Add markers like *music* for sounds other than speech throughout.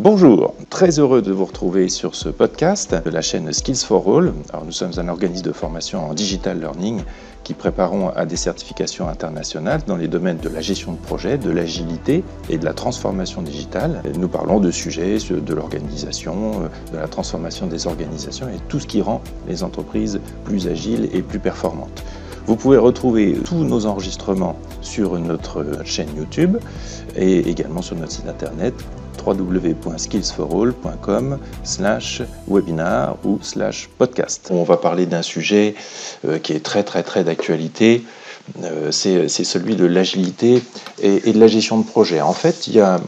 Bonjour, très heureux de vous retrouver sur ce podcast de la chaîne Skills for All. Nous sommes un organisme de formation en digital learning qui préparons à des certifications internationales dans les domaines de la gestion de projet, de l'agilité et de la transformation digitale. Nous parlons de sujets de l'organisation, de la transformation des organisations et tout ce qui rend les entreprises plus agiles et plus performantes. Vous pouvez retrouver tous nos enregistrements sur notre chaîne YouTube et également sur notre site internet www.skillsforall.com slash webinar ou slash podcast. On va parler d'un sujet euh, qui est très très très d'actualité, euh, c'est celui de l'agilité et, de la gestion de projet. En fait, il y a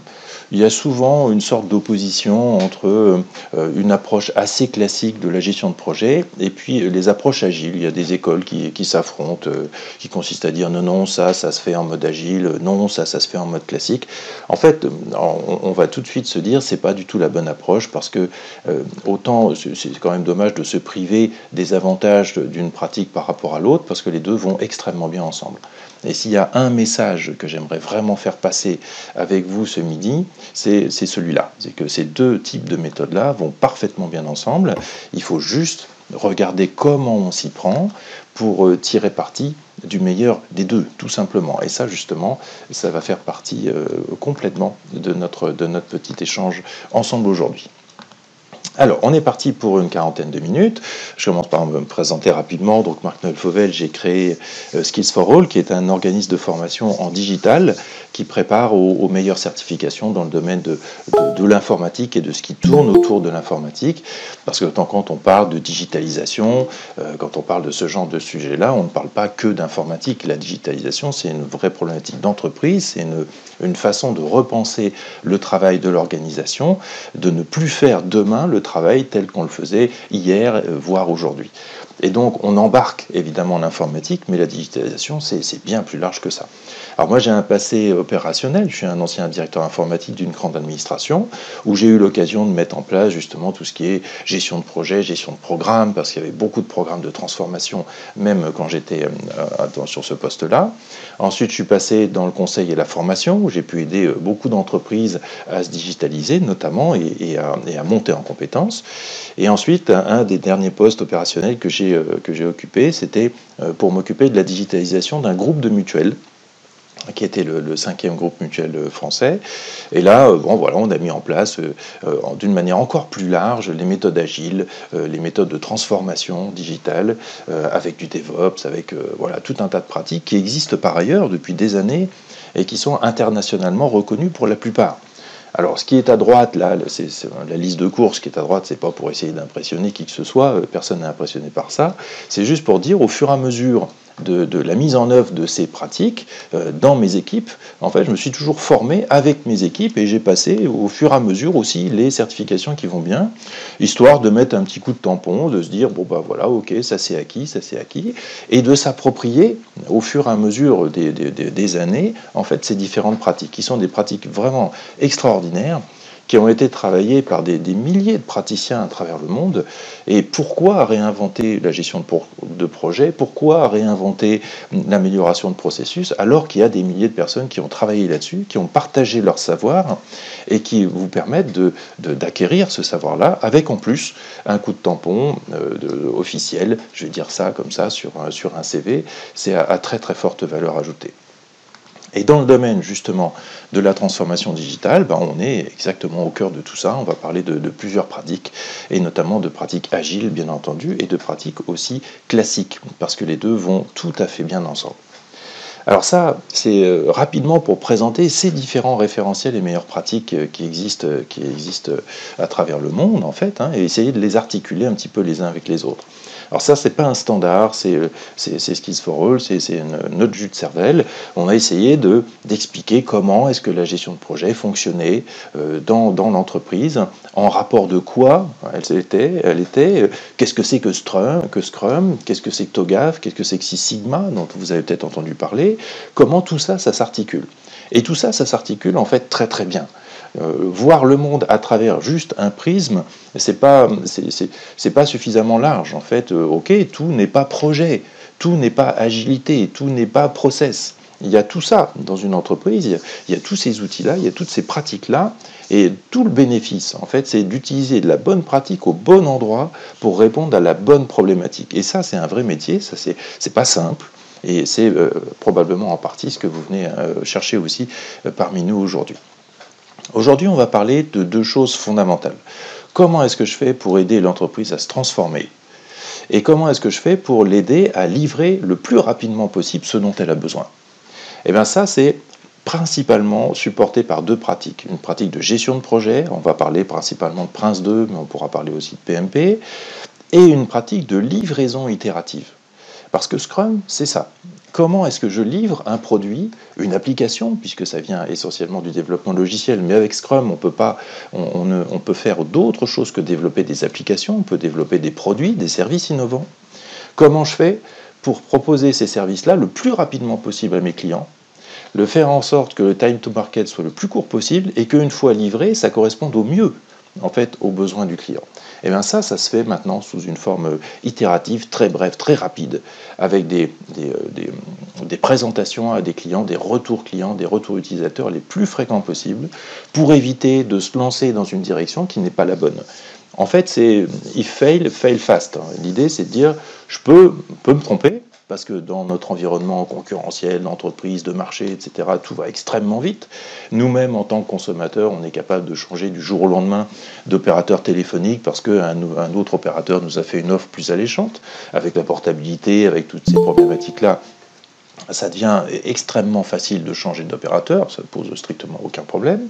il y a souvent une sorte d'opposition entre euh, une approche assez classique de la gestion de projet et puis les approches agiles. Il y a des écoles qui, s'affrontent, euh, qui consistent à dire non, non, ça, ça se fait en mode agile, non, ça, ça se fait en mode classique. En fait, on, va tout de suite se dire c'est pas du tout la bonne approche parce que euh, autant c'est quand même dommage de se priver des avantages d'une pratique par rapport à l'autre parce que les deux vont extrêmement bien ensemble. Et s'il y a un message que j'aimerais vraiment faire passer avec vous ce midi, c'est celui-là. C'est que ces deux types de méthodes-là vont parfaitement bien ensemble. Il faut juste regarder comment on s'y prend pour euh, tirer parti du meilleur des deux, tout simplement. Et ça, justement, ça va faire partie euh, complètement de notre, de notre petit échange ensemble aujourd'hui. Alors, on est parti pour une quarantaine de minutes. Je commence par me présenter rapidement. Donc, Marc-Noël Fauvel, j'ai créé euh, Skills for All, qui est un organisme de formation en digital qui prépare aux, meilleures certifications dans le domaine de, l'informatique et de ce qui tourne autour de l'informatique. Parce que quand on parle de digitalisation, euh, quand on parle de ce genre de sujet-là, on ne parle pas que d'informatique. La digitalisation, c'est une vraie problématique d'entreprise, c'est une, une façon de repenser le travail de l'organisation, de ne plus faire demain le travail tel qu'on le faisait hier, euh, voire aujourd'hui. Et donc, on embarque évidemment l'informatique, mais la digitalisation, c'est bien plus large que ça. Alors moi, j'ai un passé opérationnel. Je suis un ancien directeur informatique d'une grande administration où j'ai eu l'occasion de mettre en place justement tout ce qui est gestion de projet, gestion de programme, parce qu'il y avait beaucoup de programmes de transformation, même quand j'étais euh, sur ce poste-là. Ensuite, je suis passé dans le conseil et la formation, où j'ai pu aider euh, beaucoup d'entreprises à se digitaliser, notamment, et, à, monter en compétences. Et ensuite, un des derniers postes opérationnels que j'ai j'ai occupé, c'était euh, pour m'occuper de la digitalisation d'un groupe de mutuelles qui était le, cinquième groupe mutuel français. Et là, euh, bon, voilà, on a mis en place d'une manière encore plus large les méthodes agiles, les méthodes de transformation digitale, avec du DevOps, avec voilà, tout un tas de pratiques qui existent par ailleurs depuis des années et qui sont internationalement reconnues pour la plupart. Alors, ce qui est à droite, là, c'est la liste de courses qui est à droite, c'est pas pour essayer d'impressionner qui que ce soit, euh, personne n'est impressionné par ça. C'est juste pour dire, au fur et à mesure de, la mise en œuvre de ces pratiques euh, dans mes équipes. En fait, je me suis toujours formé avec mes équipes et j'ai passé au fur et à mesure aussi les certifications qui vont bien, histoire de mettre un petit coup de tampon, de se dire bon bah voilà, ok, ça c'est acquis, ça c'est acquis, et de s'approprier au fur et à mesure des, des années en fait ces différentes pratiques qui sont des pratiques vraiment extraordinaires qui ont été travaillés par des, milliers de praticiens à travers le monde. Et pourquoi réinventer la gestion de, de projet? Pourquoi réinventer l'amélioration de processus alors qu'il y a des milliers de personnes qui ont travaillé là-dessus, qui ont partagé leur savoir et qui vous permettent d'acquérir de, ce savoir-là avec en plus un coup de tampon euh, officiel, je vais dire ça comme ça sur un, sur un CV, c'est à très très forte valeur ajoutée. Et dans le domaine justement de la transformation digitale, ben, on est exactement au cœur de tout ça. On va parler de, plusieurs pratiques, et notamment de pratiques agiles, bien entendu, et de pratiques aussi classiques, parce que les deux vont tout à fait bien ensemble. Alors ça, c'est euh, rapidement pour présenter ces différents référentiels et meilleures pratiques euh, qui existent, euh, à travers le monde, en fait, hein, et essayer de les articuler un petit peu les uns avec les autres. Alors ça, c'est pas un standard, c'est Skills for All, c'est notre jus de cervelle. On a essayé de d'expliquer comment est-ce que la gestion de projet fonctionnait dans, dans l'entreprise, en rapport de quoi elle était, elle était qu'est-ce que c'est que Scrum, que Scrum, qu'est-ce que c'est que TOGAF, qu'est-ce que c'est que Six Sigma, dont vous avez peut-être entendu parler, comment tout ça, ça s'articule. Et tout ça, ça s'articule en fait très très bien. Euh, voir le monde à travers juste un prisme, c'est pas c'est pas suffisamment large en fait. Euh, ok, tout n'est pas projet, tout n'est pas agilité, tout n'est pas process. Il y a tout ça dans une entreprise, il y a, tous ces outils-là, il y a toutes ces pratiques-là, et tout le bénéfice, en fait, c'est d'utiliser de la bonne pratique au bon endroit pour répondre à la bonne problématique. Et ça, c'est un vrai métier, ça, c'est pas simple. Et c'est euh, probablement en partie ce que vous venez chercher aussi parmi nous aujourd'hui. Aujourd'hui, on va parler de deux choses fondamentales. Comment est-ce que je fais pour aider l'entreprise à se transformer? Et comment est-ce que je fais pour l'aider à livrer le plus rapidement possible ce dont elle a besoin? Eh bien ça, c'est principalement supporté par deux pratiques. Une pratique de gestion de projet, on va parler principalement de Prince 2, mais on pourra parler aussi de PMP, et une pratique de livraison itérative. Parce que Scrum, c'est ça. Comment est-ce que je livre un produit, une application, puisque ça vient essentiellement du développement logiciel, mais avec Scrum, on peut, pas, faire d'autres choses que développer des applications, on peut développer des produits, des services innovants. Comment je fais pour proposer ces services-là le plus rapidement possible à mes clients le faire en sorte que le time to market soit le plus court possible et qu'une fois livré, ça corresponde au mieux en fait aux besoins du client. Et eh bien ça, ça se fait maintenant sous une forme itérative, très brève, très rapide, avec des, des, euh, des, présentations à des clients, des retours clients, des retours utilisateurs les plus fréquents possibles, pour éviter de se lancer dans une direction qui n'est pas la bonne. En fait, c'est if fail, fail fast. L'idée, c'est de dire, je peux, peux me tromper, parce que dans notre environnement concurrentiel, d'entreprise, de marché, etc., tout va extrêmement vite. Nous-mêmes, en tant que consommateurs, on est capable de changer du jour au lendemain d'opérateur téléphonique parce qu'un un autre opérateur nous a fait une offre plus alléchante, avec la portabilité, avec toutes ces problématiques-là ça devient extrêmement facile de changer d'opérateur, ça ne pose strictement aucun problème.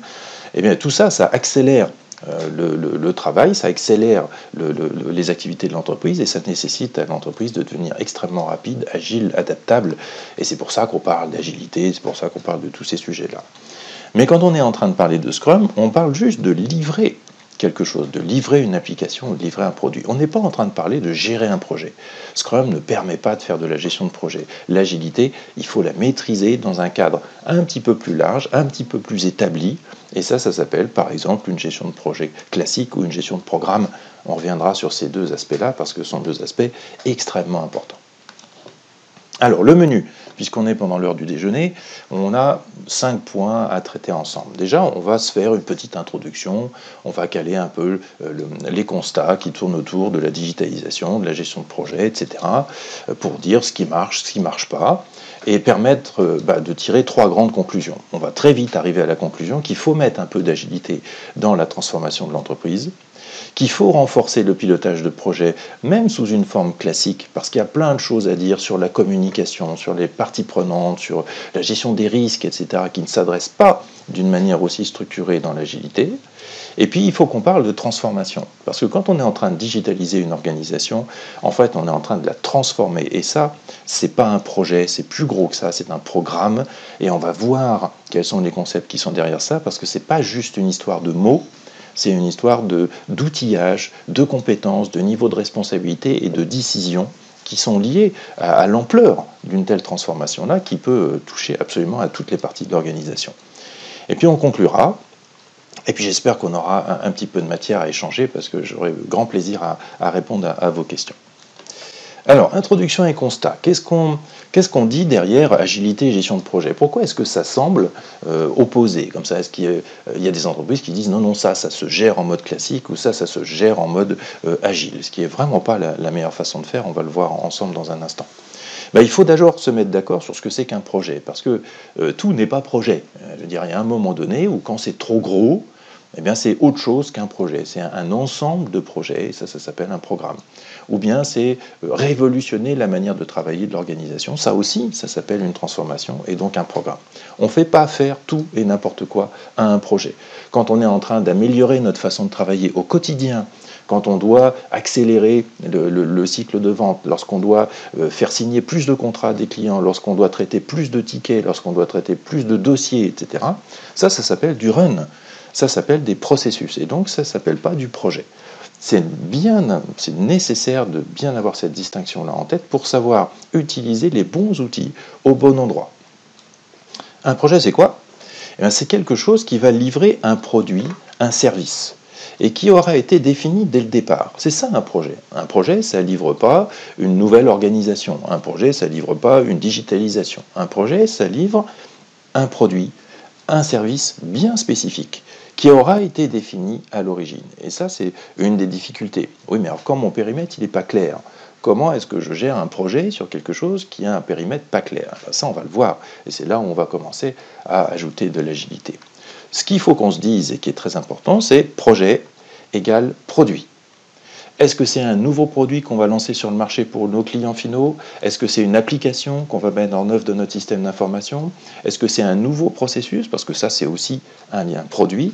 Eh bien tout ça, ça accélère euh, le, travail, ça accélère les activités de l'entreprise et ça nécessite à l'entreprise de devenir extrêmement rapide, agile, adaptable. Et c'est pour ça qu'on parle d'agilité, c'est pour ça qu'on parle de tous ces sujets-là. Mais quand on est en train de parler de Scrum, on parle juste de livrer quelque chose, de livrer une application, de livrer un produit. On n'est pas en train de parler de gérer un projet. Scrum ne permet pas de faire de la gestion de projet. L'agilité, il faut la maîtriser dans un cadre un petit peu plus large, un petit peu plus établi. Et ça, ça s'appelle par exemple une gestion de projet classique ou une gestion de programme. On reviendra sur ces deux aspects-là parce que ce sont deux aspects extrêmement importants. Alors, le menu puisqu'on est pendant l'heure du déjeuner, on a cinq points à traiter ensemble. Déjà, on va se faire une petite introduction, on va caler un peu euh, les constats qui tournent autour de la digitalisation, de la gestion de projet, etc., euh, pour dire ce qui marche, ce qui ne marche pas, et permettre euh, bah, de tirer trois grandes conclusions. On va très vite arriver à la conclusion qu'il faut mettre un peu d'agilité dans la transformation de l'entreprise qu'il faut renforcer le pilotage de projet, même sous une forme classique, parce qu'il y a plein de choses à dire sur la communication, sur les parties prenantes, sur la gestion des risques, etc., qui ne s'adressent pas d'une manière aussi structurée dans l'agilité. Et puis, il faut qu'on parle de transformation. Parce que quand on est en train de digitaliser une organisation, en fait, on est en train de la transformer. Et ça, c'est pas un projet, c'est plus gros que ça, c'est un programme. Et on va voir quels sont les concepts qui sont derrière ça, parce que c'est pas juste une histoire de mots, c'est une histoire d'outillage, de, compétences, de niveau de responsabilité et de décision qui sont liés à, l'ampleur d'une telle transformation-là qui peut toucher absolument à toutes les parties de l'organisation. Et puis on conclura, et puis j'espère qu'on aura un, petit peu de matière à échanger parce que j'aurai grand plaisir à, répondre à vos questions. Alors, introduction et constat. Qu'est-ce qu'on dit derrière agilité et gestion de projet? Pourquoi est-ce que ça semble euh, opposé? Comme ça, est-ce qu'il y, a des entreprises qui disent non, non, ça, ça se gère en mode classique ou ça, ça se gère en mode euh, agile? Ce qui n'est vraiment pas la, meilleure façon de faire. On va le voir ensemble dans un instant. Ben, il faut d'abord se mettre d'accord sur ce que c'est qu'un projet, parce que euh, tout n'est pas projet. Je veux dire, il y a un moment donné où quand c'est trop gros, eh bien, c'est autre chose qu'un projet. C'est un, ensemble de projets, et ça, ça s'appelle un programme. Ou bien c'est euh, révolutionner la manière de travailler de l'organisation. Ça aussi, ça s'appelle une transformation et donc un programme. On ne fait pas faire tout et n'importe quoi à un projet. Quand on est en train d'améliorer notre façon de travailler au quotidien, quand on doit accélérer le, cycle de vente, lorsqu'on doit euh, faire signer plus de contrats des clients, lorsqu'on doit traiter plus de tickets, lorsqu'on doit traiter plus de dossiers, etc., ça, ça s'appelle du run. Ça s'appelle des processus et donc ça ne s'appelle pas du projet. C'est bien, c'est nécessaire de bien avoir cette distinction-là en tête pour savoir utiliser les bons outils au bon endroit. Un projet, c'est quoi? Eh C'est quelque chose qui va livrer un produit, un service. Et qui aura été défini dès le départ. C'est ça un projet. Un projet, ça ne livre pas une nouvelle organisation. Un projet, ça livre pas une digitalisation. Un projet, ça livre un produit, un service bien spécifique qui aura été défini à l'origine. Et ça, c'est une des difficultés. Oui, mais alors quand mon périmètre, il n'est pas clair, comment est-ce que je gère un projet sur quelque chose qui a un périmètre pas clair? Ça, on va le voir. Et c'est là où on va commencer à ajouter de l'agilité. Ce qu'il faut qu'on se dise et qui est très important, c'est projet égale produit. Est-ce que c'est un nouveau produit qu'on va lancer sur le marché pour nos clients finaux? Est-ce que c'est une application qu'on va mettre en œuvre de notre système d'information? Est-ce que c'est un nouveau processus? Parce que ça, c'est aussi un lien produit.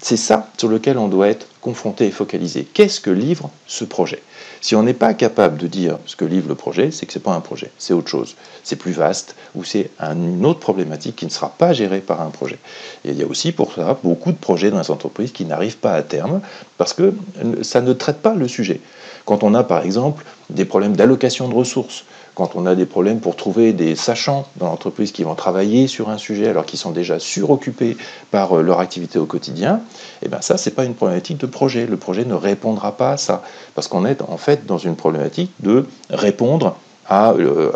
C'est ça sur lequel on doit être confronté et focalisé. Qu'est-ce que livre ce projet? Si on n'est pas capable de dire ce que livre le projet, c'est que ce n'est pas un projet, c'est autre chose. C'est plus vaste ou c'est une autre problématique qui ne sera pas gérée par un projet. Et il y a aussi pour ça beaucoup de projets dans les entreprises qui n'arrivent pas à terme parce que ça ne traite pas le sujet. Quand on a par exemple des problèmes d'allocation de ressources, quand on a des problèmes pour trouver des sachants dans l'entreprise qui vont travailler sur un sujet alors qu'ils sont déjà suroccupés par euh, leur activité au quotidien, eh bien ça, c'est pas une problématique de projet. Le projet ne répondra pas à ça, parce qu'on est en fait dans une problématique de répondre à, euh,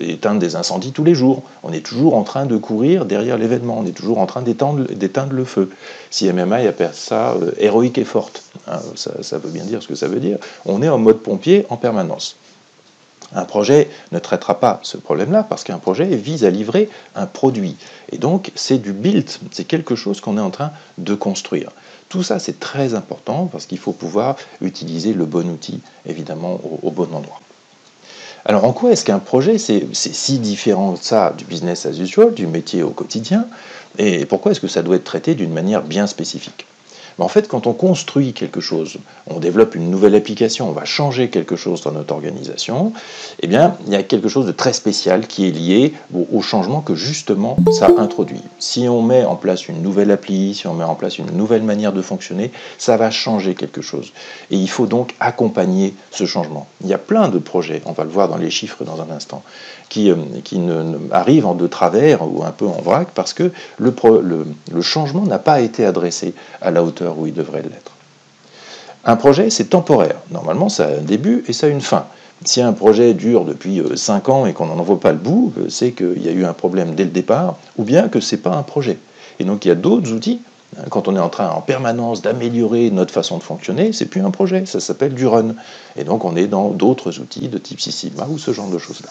éteindre des incendies tous les jours. On est toujours en train de courir derrière l'événement, on est toujours en train d'éteindre le feu. Si MMI appelle ça euh, héroïque et forte, hein, ça veut bien dire ce que ça veut dire, on est en mode pompier en permanence. Un projet ne traitera pas ce problème-là parce qu'un projet vise à livrer un produit. Et donc, c'est du build, c'est quelque chose qu'on est en train de construire. Tout ça, c'est très important parce qu'il faut pouvoir utiliser le bon outil, évidemment, au, bon endroit. Alors, en quoi est-ce qu'un projet, c'est si différent ça du business as usual, du métier au quotidien? Et pourquoi est-ce que ça doit être traité d'une manière bien spécifique? En fait, quand on construit quelque chose, on développe une nouvelle application, on va changer quelque chose dans notre organisation, eh bien, il y a quelque chose de très spécial qui est lié au, changement que justement ça introduit. Si on met en place une nouvelle appli, si on met en place une nouvelle manière de fonctionner, ça va changer quelque chose. Et il faut donc accompagner ce changement. Il y a plein de projets, on va le voir dans les chiffres dans un instant, qui, euh, qui arrivent en de travers ou un peu en vrac parce que le changement n'a pas été adressé à la hauteur où il devrait l'être. Un projet, c'est temporaire. Normalement, ça a un début et ça a une fin. Si un projet dure depuis 5 euh, ans et qu'on n'en voit pas le bout, euh, c'est qu'il y a eu un problème dès le départ, ou bien que ce n'est pas un projet. Et donc il y a d'autres outils. Quand on est en train en permanence d'améliorer notre façon de fonctionner, c'est plus un projet, ça s'appelle du run. Et donc on est dans d'autres outils de type Six ou ce genre de choses-là.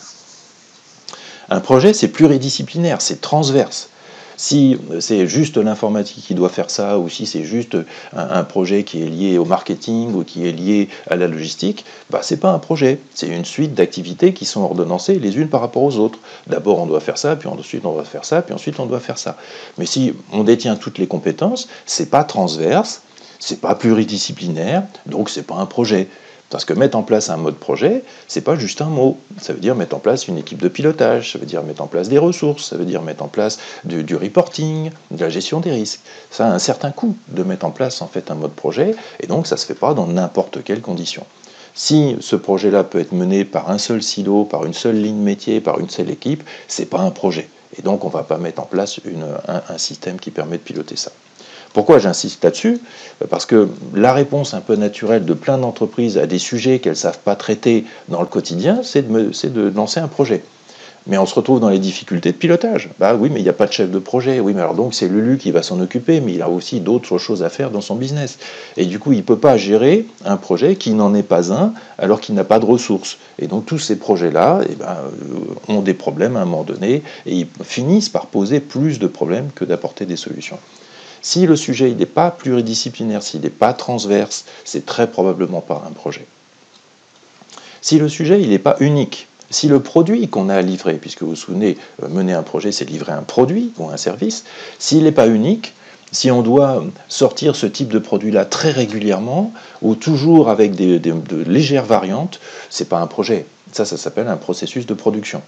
Un projet, c'est pluridisciplinaire, c'est transverse. Si c'est juste l'informatique qui doit faire ça, ou si c'est juste un, projet qui est lié au marketing ou qui est lié à la logistique, bah, ce n'est pas un projet. C'est une suite d'activités qui sont ordonnancées les unes par rapport aux autres. D'abord, on doit faire ça, puis ensuite, on doit faire ça, puis ensuite, on doit faire ça. Mais si on détient toutes les compétences, c'est pas transverse, c'est pas pluridisciplinaire, donc c'est pas un projet. Parce que mettre en place un mode projet, c'est pas juste un mot. Ça veut dire mettre en place une équipe de pilotage, ça veut dire mettre en place des ressources, ça veut dire mettre en place du, reporting, de la gestion des risques. Ça a un certain coût de mettre en place en fait un mode projet, et donc ça ne se fait pas dans n'importe quelle condition. Si ce projet-là peut être mené par un seul silo, par une seule ligne métier, par une seule équipe, c'est pas un projet. Et donc on va pas mettre en place un système qui permet de piloter ça. Pourquoi j'insiste là-dessus Parce que la réponse un peu naturelle de plein d'entreprises à des sujets qu'elles ne savent pas traiter dans le quotidien, c'est de, de lancer un projet. Mais on se retrouve dans les difficultés de pilotage. Bah oui, mais il n'y a pas de chef de projet. Oui, mais alors donc c'est Lulu qui va s'en occuper, mais il a aussi d'autres choses à faire dans son business. Et du coup, il ne peut pas gérer un projet qui n'en est pas un, alors qu'il n'a pas de ressources. Et donc tous ces projets-là eh ben, euh, ont des problèmes à un moment donné, et ils finissent par poser plus de problèmes que d'apporter des solutions. Si le sujet n'est pas pluridisciplinaire, s'il n'est pas transverse, c'est très probablement pas un projet. Si le sujet n'est pas unique, si le produit qu'on a à livrer, puisque vous vous souvenez, euh, mener un projet, c'est livrer un produit ou un service, s'il n'est pas unique, si on doit sortir ce type de produit-là très régulièrement ou toujours avec de légères variantes, ce n'est pas un projet. Ça, ça s'appelle un processus de production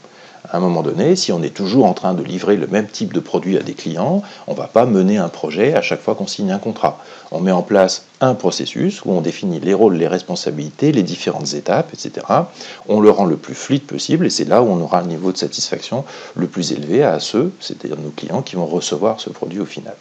à un moment donné, si on est toujours en train de livrer le même type de produit à des clients, on ne va pas mener un projet à chaque fois qu'on signe un contrat. On met en place un processus où on définit les rôles, les responsabilités, les différentes étapes, etc. On le rend le plus fluide possible et c'est là où on aura un niveau de satisfaction le plus élevé à ceux, c'est-à-dire nos clients, qui vont recevoir ce produit au final.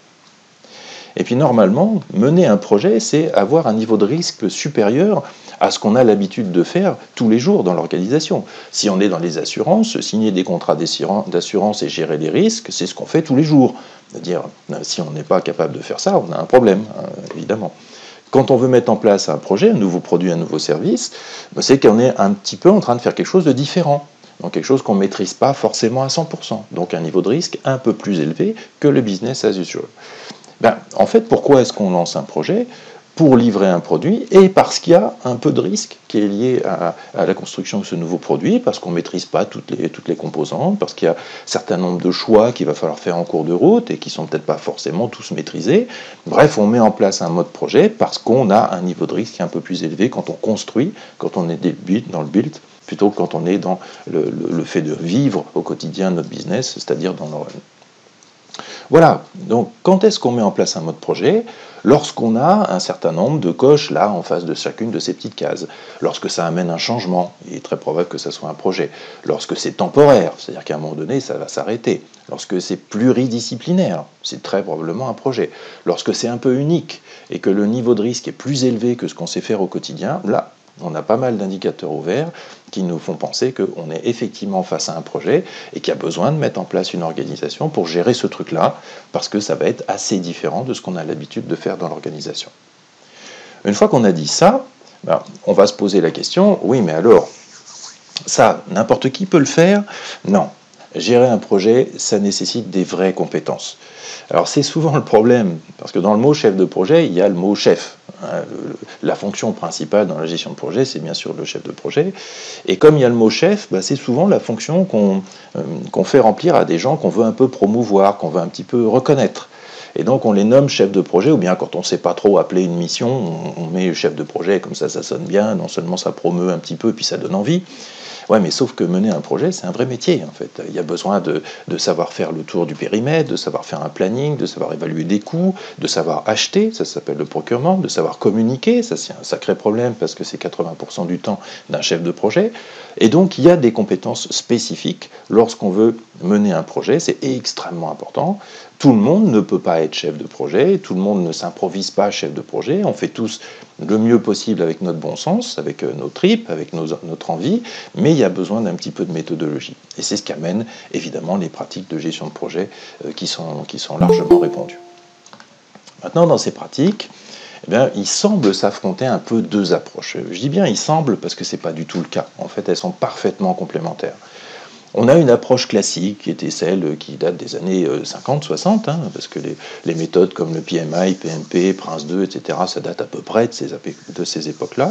Et puis normalement, mener un projet, c'est avoir un niveau de risque supérieur à ce qu'on a l'habitude de faire tous les jours dans l'organisation. Si on est dans les assurances, signer des contrats d'assurance et gérer les risques, c'est ce qu'on fait tous les jours. C'est-à-dire, si on n'est pas capable de faire ça, on a un problème, hein, évidemment. Quand on veut mettre en place un projet, un nouveau produit, un nouveau service, ben, c'est qu'on est un petit peu en train de faire quelque chose de différent. Donc quelque chose qu'on ne maîtrise pas forcément à 100%. Donc un niveau de risque un peu plus élevé que le business as usual. Ben, en fait, pourquoi est-ce qu'on lance un projet pour livrer un produit et parce qu'il y a un peu de risque qui est lié à, la construction de ce nouveau produit, parce qu'on ne maîtrise pas toutes les, toutes les composantes, parce qu'il y a un certain nombre de choix qu'il va falloir faire en cours de route et qui ne sont peut-être pas forcément tous maîtrisés. Bref, on met en place un mode projet parce qu'on a un niveau de risque qui est un peu plus élevé quand on construit, quand on est dans le build, plutôt que quand on est dans le, le fait de vivre au quotidien notre business, c'est-à-dire dans le run. Voilà, donc quand est-ce qu'on met en place un mode projet? Lorsqu'on a un certain nombre de coches là en face de chacune de ces petites cases. Lorsque ça amène un changement, il est très probable que ça soit un projet. Lorsque c'est temporaire, c'est-à-dire qu'à un moment donné ça va s'arrêter. Lorsque c'est pluridisciplinaire, c'est très probablement un projet. Lorsque c'est un peu unique et que le niveau de risque est plus élevé que ce qu'on sait faire au quotidien, là, on a pas mal d'indicateurs ouverts qui nous font penser qu'on est effectivement face à un projet et qu'il y a besoin de mettre en place une organisation pour gérer ce truc-là, parce que ça va être assez différent de ce qu'on a l'habitude de faire dans l'organisation. Une fois qu'on a dit ça, ben, on va se poser la question, oui mais alors, ça, n'importe qui peut le faire? Non. Gérer un projet, ça nécessite des vraies compétences. Alors c'est souvent le problème, parce que dans le mot chef de projet, il y a le mot chef. Hein, la fonction principale dans la gestion de projet, c'est bien sûr le chef de projet. Et comme il y a le mot chef, bah, c'est souvent la fonction euh, qu'on fait remplir à des gens qu'on veut un peu promouvoir, qu'on veut un petit peu reconnaître. Et donc on les nomme chef de projet, ou bien quand on ne sait pas trop appeler une mission, on, met chef de projet, comme ça ça sonne bien, non seulement ça promeut un petit peu, puis ça donne envie, Ouais, mais sauf que mener un projet, c'est un vrai métier, en fait. Il y a besoin de, savoir faire le tour du périmètre, de savoir faire un planning, de savoir évaluer des coûts, de savoir acheter, ça s'appelle le procurement, de savoir communiquer, ça c'est un sacré problème parce que c'est 80% du temps d'un chef de projet. Et donc, il y a des compétences spécifiques lorsqu'on veut mener un projet, c'est extrêmement important. Tout le monde ne peut pas être chef de projet, tout le monde ne s'improvise pas chef de projet, on fait tous le mieux possible avec notre bon sens, avec euh, nos tripes, avec notre envie, mais il y a besoin d'un petit peu de méthodologie. Et c'est ce qui amène évidemment les pratiques de gestion de projet euh, qui, sont, qui sont largement répandues. Maintenant, dans ces pratiques, eh bien, il semble s'affronter un peu deux approches. Je dis bien il semble parce que ce n'est pas du tout le cas. En fait, elles sont parfaitement complémentaires. On a une approche classique qui était celle qui date des années 50-60, euh, hein, parce que les, méthodes comme le PMI, PMP, Prince 2, etc., ça date à peu près de ces, époques-là.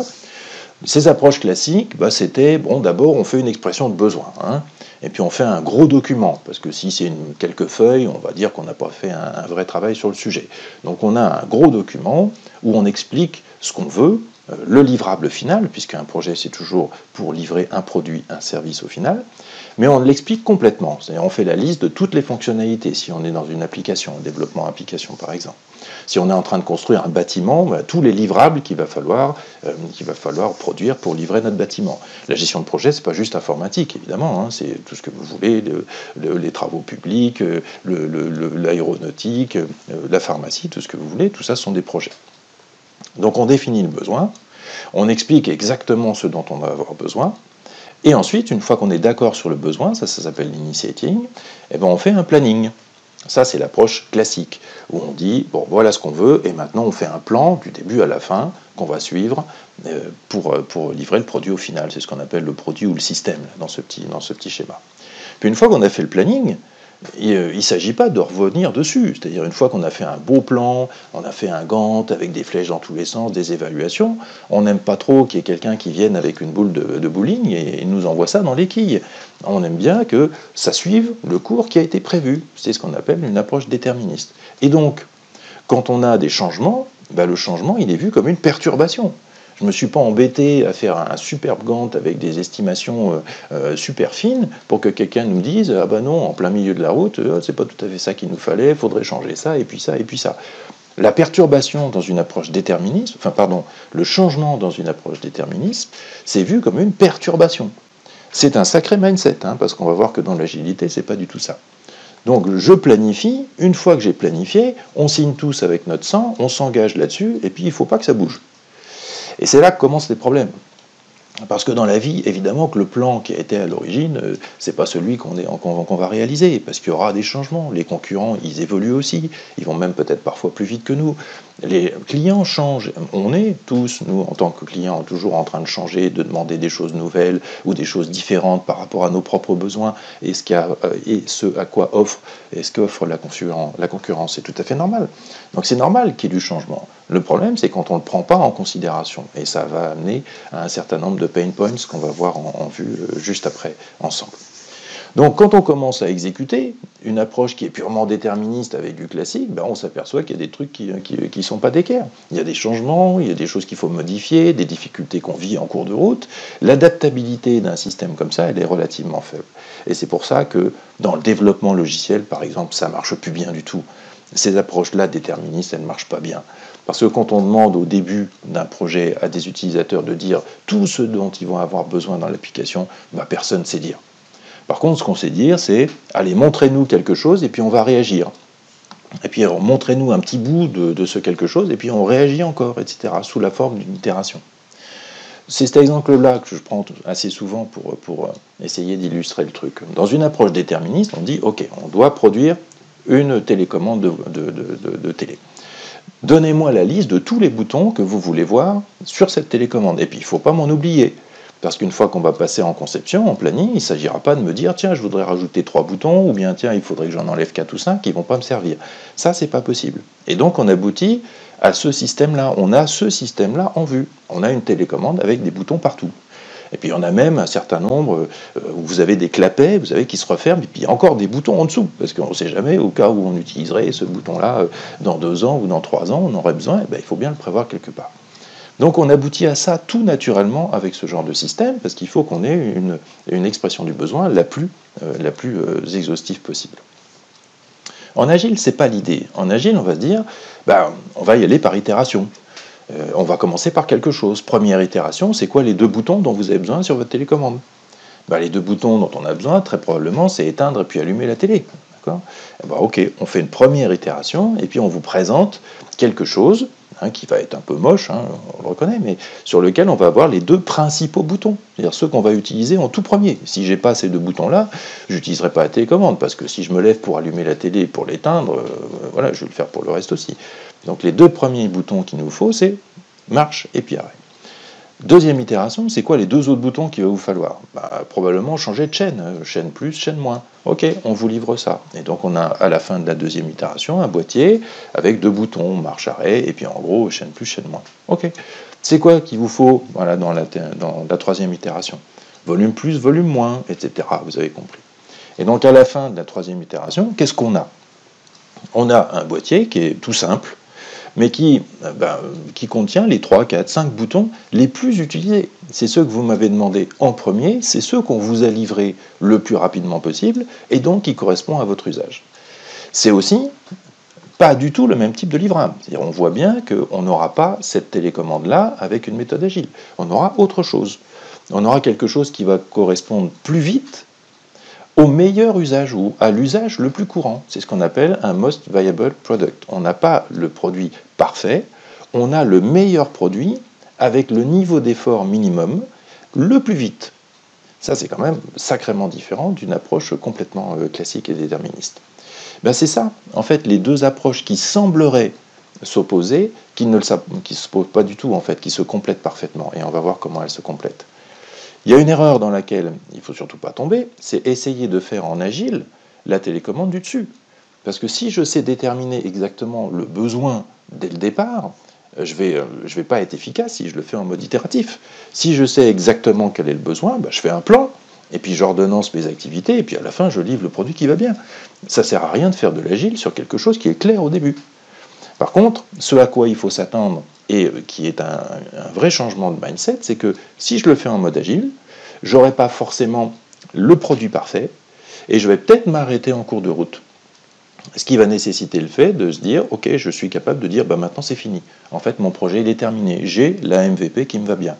Ces approches classiques, bah, c'était, bon, d'abord on fait une expression de besoin, hein, et puis on fait un gros document, parce que si c'est quelques feuilles, on va dire qu'on n'a pas fait un, vrai travail sur le sujet. Donc on a un gros document où on explique ce qu'on veut, euh, le livrable final, puisqu'un projet c'est toujours pour livrer un produit, un service au final, mais on l'explique complètement. C'est-à-dire on fait la liste de toutes les fonctionnalités, si on est dans une application, un développement application par exemple. Si on est en train de construire un bâtiment, tous les livrables qu'il va, falloir, euh, va falloir produire pour livrer notre bâtiment. La gestion de projet, c'est pas juste informatique, évidemment, hein. c'est tout ce que vous voulez, les travaux publics, euh, l'aéronautique, euh, la pharmacie, tout ce que vous voulez, tout ça sont des projets. Donc on définit le besoin, on explique exactement ce dont on va avoir besoin, et ensuite, une fois qu'on est d'accord sur le besoin, ça, ça s'appelle l'initiating, eh ben on fait un planning. Ça, c'est l'approche classique, où on dit, bon, voilà ce qu'on veut, et maintenant on fait un plan du début à la fin qu'on va suivre euh, pour, euh, pour livrer le produit au final. C'est ce qu'on appelle le produit ou le système dans ce petit, dans ce petit schéma. Puis une fois qu'on a fait le planning, il ne s'agit pas de revenir dessus. C'est-à-dire, une fois qu'on a fait un beau plan, on a fait un Gantt avec des flèches dans tous les sens, des évaluations, on n'aime pas trop qu'il y ait quelqu'un qui vienne avec une boule de, bowling et, nous envoie ça dans les quilles. On aime bien que ça suive le cours qui a été prévu. C'est ce qu'on appelle une approche déterministe. Et donc, quand on a des changements, ben, le changement, il est vu comme une perturbation. Je ne me suis pas embêté à faire un superbe Gantt avec des estimations euh, euh, super fines pour que quelqu'un nous dise Ah ben non, en plein milieu de la route, euh, c'est pas tout à fait ça qu'il nous fallait, il faudrait changer ça, et puis ça, et puis ça. La perturbation dans une approche déterministe, enfin pardon, le changement dans une approche déterministe, c'est vu comme une perturbation. C'est un sacré mindset, hein, parce qu'on va voir que dans l'agilité, c'est pas du tout ça. Donc je planifie, une fois que j'ai planifié, on signe tous avec notre sang, on s'engage là-dessus, et puis il ne faut pas que ça bouge. Et c'est là que commencent les problèmes. Parce que dans la vie, évidemment que le plan qui été à l'origine, euh, c'est pas celui qu'on va réaliser, parce qu'il y aura des changements. Les concurrents, ils évoluent aussi, ils vont même peut-être parfois plus vite que nous. Les clients changent. On est tous, nous, en tant que clients, toujours en train de changer, de demander des choses nouvelles ou des choses différentes par rapport à nos propres besoins et ce, euh, à quoi offre et ce qu'offre la, la concurrence. C'est tout à fait normal. Donc c'est normal qu'il y ait du changement. Le problème, c'est quand on ne le prend pas en considération. Et ça va amener à un certain nombre de pain points qu'on va voir en, vue euh, juste après ensemble. Donc quand on commence à exécuter une approche qui est purement déterministe avec du classique, ben on s'aperçoit qu'il y a des trucs qui ne sont pas d'équerre. Il y a des changements, il y a des choses qu'il faut modifier, des difficultés qu'on vit en cours de route. L'adaptabilité d'un système comme ça, elle est relativement faible. Et c'est pour ça que dans le développement logiciel, par exemple, ça marche plus bien du tout. Ces approches-là déterministes, elles ne marchent pas bien. Parce que quand on demande au début d'un projet à des utilisateurs de dire tout ce dont ils vont avoir besoin dans l'application, ben personne ne sait dire. Par contre, ce qu'on sait dire, c'est allez, montrez-nous quelque chose et puis on va réagir. Et puis montrez-nous un petit bout de, ce quelque chose et puis on réagit encore, etc., sous la forme d'une itération. C'est cet exemple-là que je prends assez souvent pour, euh, essayer d'illustrer le truc. Dans une approche déterministe, on dit OK, on doit produire une télécommande de, de télé. Donnez-moi la liste de tous les boutons que vous voulez voir sur cette télécommande. Et puis il ne faut pas m'en oublier. Parce qu'une fois qu'on va passer en conception, en planning, il ne s'agira pas de me dire tiens, je voudrais rajouter trois boutons, ou bien tiens, il faudrait que j'en enlève quatre ou cinq qui ne vont pas me servir. Ça, c'est pas possible. Et donc, on aboutit à ce système-là. On a ce système-là en vue. On a une télécommande avec des boutons partout. Et puis on a même un certain nombre euh, où vous avez des clapets, vous savez, qui se referment, et puis encore des boutons en dessous, parce qu'on ne sait jamais, au cas où on utiliserait ce bouton-là euh, dans deux ans ou dans trois ans, on aurait besoin, eh ben, il faut bien le prévoir quelque part. Donc on aboutit à ça tout naturellement avec ce genre de système, parce qu'il faut qu'on ait une, expression du besoin la plus, la plus euh, exhaustive possible. En agile, c'est pas l'idée. En agile, on va se dire, ben, on va y aller par itération. Euh, on va commencer par quelque chose. Première itération, c'est quoi les deux boutons dont vous avez besoin sur votre télécommande? Ben, Les deux boutons dont on a besoin, très probablement, c'est éteindre et puis allumer la télé. Eh ben, ok, on fait une première itération et puis on vous présente quelque chose Hein, qui va être un peu moche, hein, on le reconnaît, mais sur lequel on va avoir les deux principaux boutons, c'est-à-dire ceux qu'on va utiliser en tout premier. Si j'ai pas ces deux boutons-là, j'utiliserai pas la télécommande, parce que si je me lève pour allumer la télé et pour l'éteindre, euh, voilà, je vais le faire pour le reste aussi. Donc les deux premiers boutons qu'il nous faut, c'est marche et puis arrêt. Deuxième itération, c'est quoi les deux autres boutons qu'il va vous falloir? Bah, Probablement changer de chaîne, euh, chaîne plus, chaîne moins. Ok, on vous livre ça. Et donc on a à la fin de la deuxième itération un boîtier avec deux boutons, marche arrêt, et puis en gros chaîne plus, chaîne moins. Ok. C'est quoi qu'il vous faut voilà, dans, la, dans la troisième itération? Volume plus, volume moins, etc. Vous avez compris. Et donc à la fin de la troisième itération, qu'est-ce qu'on a? On a un boîtier qui est tout simple, mais qui, euh, ben, qui contient les 3, 4, 5 boutons les plus utilisés. C'est ceux que vous m'avez demandé en premier, c'est ceux qu'on vous a livrés le plus rapidement possible, et donc qui correspondent à votre usage. C'est aussi pas du tout le même type de livrable. On voit bien qu'on n'aura pas cette télécommande-là avec une méthode agile. On aura autre chose. On aura quelque chose qui va correspondre plus vite au meilleur usage ou à l'usage le plus courant. C'est ce qu'on appelle un most viable product. On n'a pas le produit parfait, on a le meilleur produit avec le niveau d'effort minimum le plus vite. Ça, c'est quand même sacrément différent d'une approche complètement euh, classique et déterministe. Ben, c'est ça, en fait, les deux approches qui sembleraient s'opposer, qui ne se posent pas du tout, en fait, qui se complètent parfaitement. Et on va voir comment elles se complètent. Il y a une erreur dans laquelle il ne faut surtout pas tomber, c'est essayer de faire en agile la télécommande du dessus. Parce que si je sais déterminer exactement le besoin dès le départ, je ne vais, euh, je vais pas être efficace si je le fais en mode itératif. Si je sais exactement quel est le besoin, bah, je fais un plan, et puis j'ordonnance mes activités, et puis à la fin, je livre le produit qui va bien. Ça ne sert à rien de faire de l'agile sur quelque chose qui est clair au début. Par contre, ce à quoi il faut s'attendre, et euh, qui est un, vrai changement de mindset, c'est que si je le fais en mode agile, j'aurai pas forcément le produit parfait, et je vais peut-être m'arrêter en cours de route. Ce qui va nécessiter le fait de se dire, ok, je suis capable de dire, bah maintenant c'est fini. En fait, mon projet est terminé. J'ai la MVP qui me va bien.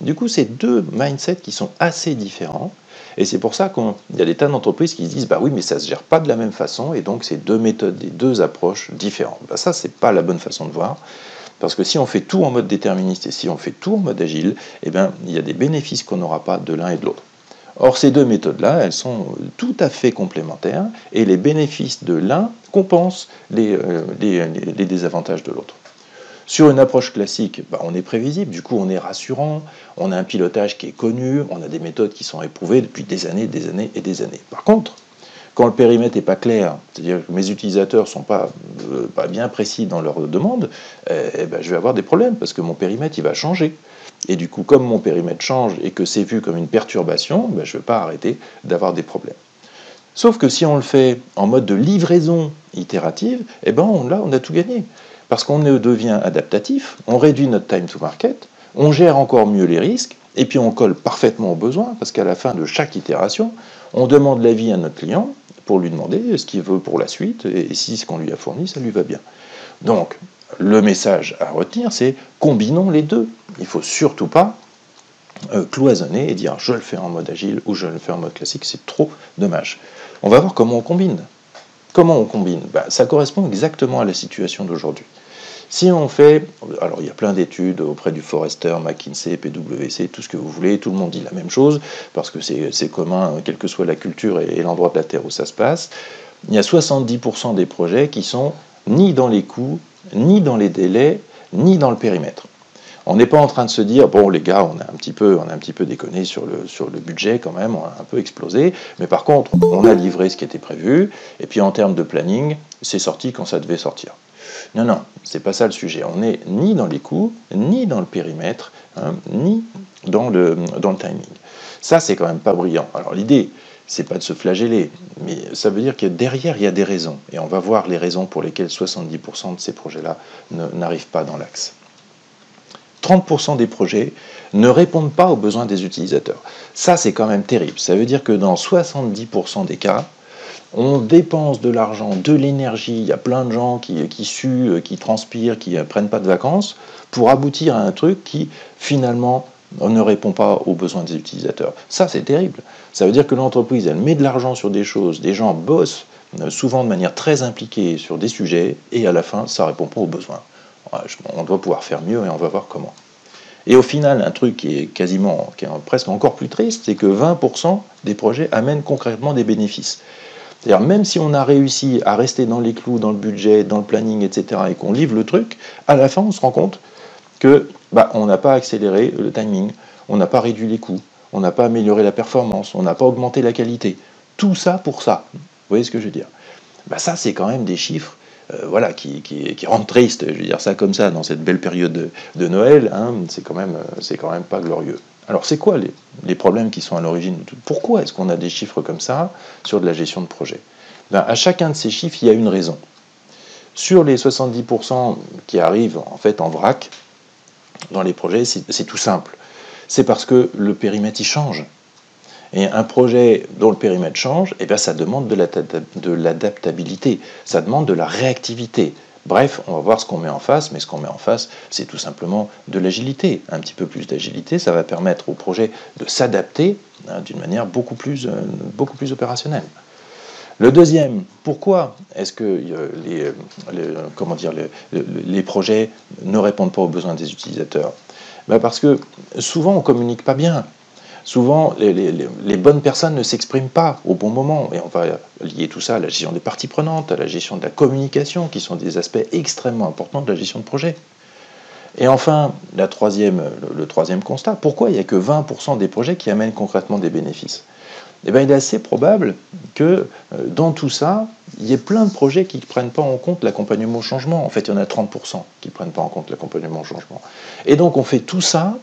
Du coup, c'est deux mindsets qui sont assez différents. Et c'est pour ça qu'il y a des tas d'entreprises qui se disent, bah oui, mais ça ne se gère pas de la même façon, et donc c'est deux méthodes, des deux approches différentes. Bah ça, c'est pas la bonne façon de voir. Parce que si on fait tout en mode déterministe et si on fait tout en mode agile, eh bien, il y a des bénéfices qu'on n'aura pas de l'un et de l'autre. Or, ces deux méthodes-là, elles sont tout à fait complémentaires et les bénéfices de l'un compensent les, euh, les, désavantages de l'autre. Sur une approche classique, bah, on est prévisible, du coup on est rassurant, on a un pilotage qui est connu, on a des méthodes qui sont éprouvées depuis des années, des années et des années. Par contre, quand le périmètre n'est pas clair, c'est-à-dire que mes utilisateurs ne sont pas, euh, pas, bien précis dans leurs demandes, eh ben, je vais avoir des problèmes parce que mon périmètre il va changer. Et du coup, comme mon périmètre change et que c'est vu comme une perturbation, ben, je ne vais pas arrêter d'avoir des problèmes. Sauf que si on le fait en mode de livraison itérative, eh ben là, on a tout gagné. Parce qu'on devient adaptatif, on réduit notre time to market, on gère encore mieux les risques, et puis on colle parfaitement aux besoins, parce qu'à la fin de chaque itération, on demande l'avis à notre client pour lui demander ce qu'il veut pour la suite, et si ce qu'on lui a fourni, ça lui va bien. Donc, le message à retenir, c'est combinons les deux. Il ne faut surtout pas euh, cloisonner et dire je le fais en mode agile ou je le fais en mode classique, c'est trop dommage. On va voir comment on combine. Comment on combine? Bah, Ça correspond exactement à la situation d'aujourd'hui. Si on fait, alors il y a plein d'études auprès du Forrester, McKinsey, PwC, tout ce que vous voulez, tout le monde dit la même chose, parce que c'est commun, quelle que soit la culture et l'endroit de la Terre où ça se passe. Il y a 70% des projets qui sont ni dans les coûts, ni dans les délais, ni dans le périmètre. On n'est pas en train de se dire, bon les gars, on a un petit peu, on a un petit peu déconné sur le, sur le budget quand même, on a un peu explosé, mais par contre, on a livré ce qui était prévu, et puis en termes de planning, c'est sorti quand ça devait sortir. Non, non, c'est pas ça le sujet. On n'est ni dans les coûts, ni dans le périmètre, hein, ni dans le, timing. Ça, c'est quand même pas brillant. Alors l'idée, c'est pas de se flageller, mais ça veut dire que derrière, il y a des raisons. Et on va voir les raisons pour lesquelles 70% de ces projets-là n'arrivent pas dans l'axe. 30% des projets ne répondent pas aux besoins des utilisateurs. Ça, c'est quand même terrible. Ça veut dire que dans 70% des cas, on dépense de l'argent, de l'énergie, il y a plein de gens qui, qui suent, qui transpirent, qui ne prennent pas de vacances, pour aboutir à un truc qui, finalement, ne répond pas aux besoins des utilisateurs. Ça, c'est terrible. Ça veut dire que l'entreprise, elle met de l'argent sur des choses, des gens bossent euh, souvent de manière très impliquée sur des sujets, et à la fin, ça ne répond pas aux besoins. On doit pouvoir faire mieux et on va voir comment. Et au final, un truc qui est quasiment, qui est presque encore plus triste, c'est que 20% des projets amènent concrètement des bénéfices. C'est-à-dire même si on a réussi à rester dans les clous, dans le budget, dans le planning, etc., et qu'on livre le truc, à la fin, on se rend compte que bah, on n'a pas accéléré le timing, on n'a pas réduit les coûts, on n'a pas amélioré la performance, on n'a pas augmenté la qualité. Tout ça pour ça. Vous voyez ce que je veux dire? Bah, Ça, c'est quand même des chiffres euh, voilà, qui, rendent triste, je veux dire ça comme ça, dans cette belle période de, Noël, hein, c'est quand, même, quand même pas glorieux. Alors c'est quoi les, problèmes qui sont à l'origine de tout Pourquoi est-ce qu'on a des chiffres comme ça sur de la gestion de projet? Ben, À chacun de ces chiffres, il y a une raison. Sur les 70% qui arrivent en fait en vrac, dans les projets, c'est tout simple. C'est parce que le périmètre il change. Et un projet dont le périmètre change, eh bien, ça demande de l'adaptabilité, ça demande de la réactivité. Bref, on va voir ce qu'on met en face, mais ce qu'on met en face, c'est tout simplement de l'agilité. Un petit peu plus d'agilité, ça va permettre au projet de s'adapter hein, d'une manière beaucoup plus, euh, beaucoup plus opérationnelle. Le deuxième, pourquoi est-ce que euh, dire, les, projets ne répondent pas aux besoins des utilisateurs? Ben Parce que souvent on ne communique pas bien. Souvent, les, bonnes personnes ne s'expriment pas au bon moment. Et on va lier tout ça à la gestion des parties prenantes, à la gestion de la communication, qui sont des aspects extrêmement importants de la gestion de projet. Et enfin, la troisième, le, troisième constat, pourquoi il n'y a que 20% des projets qui amènent concrètement des bénéfices? Eh bien, il est assez probable que euh, dans tout ça, il y ait plein de projets qui ne prennent pas en compte l'accompagnement au changement. En fait, il y en a 30% qui ne prennent pas en compte l'accompagnement au changement. Et donc, on fait tout ça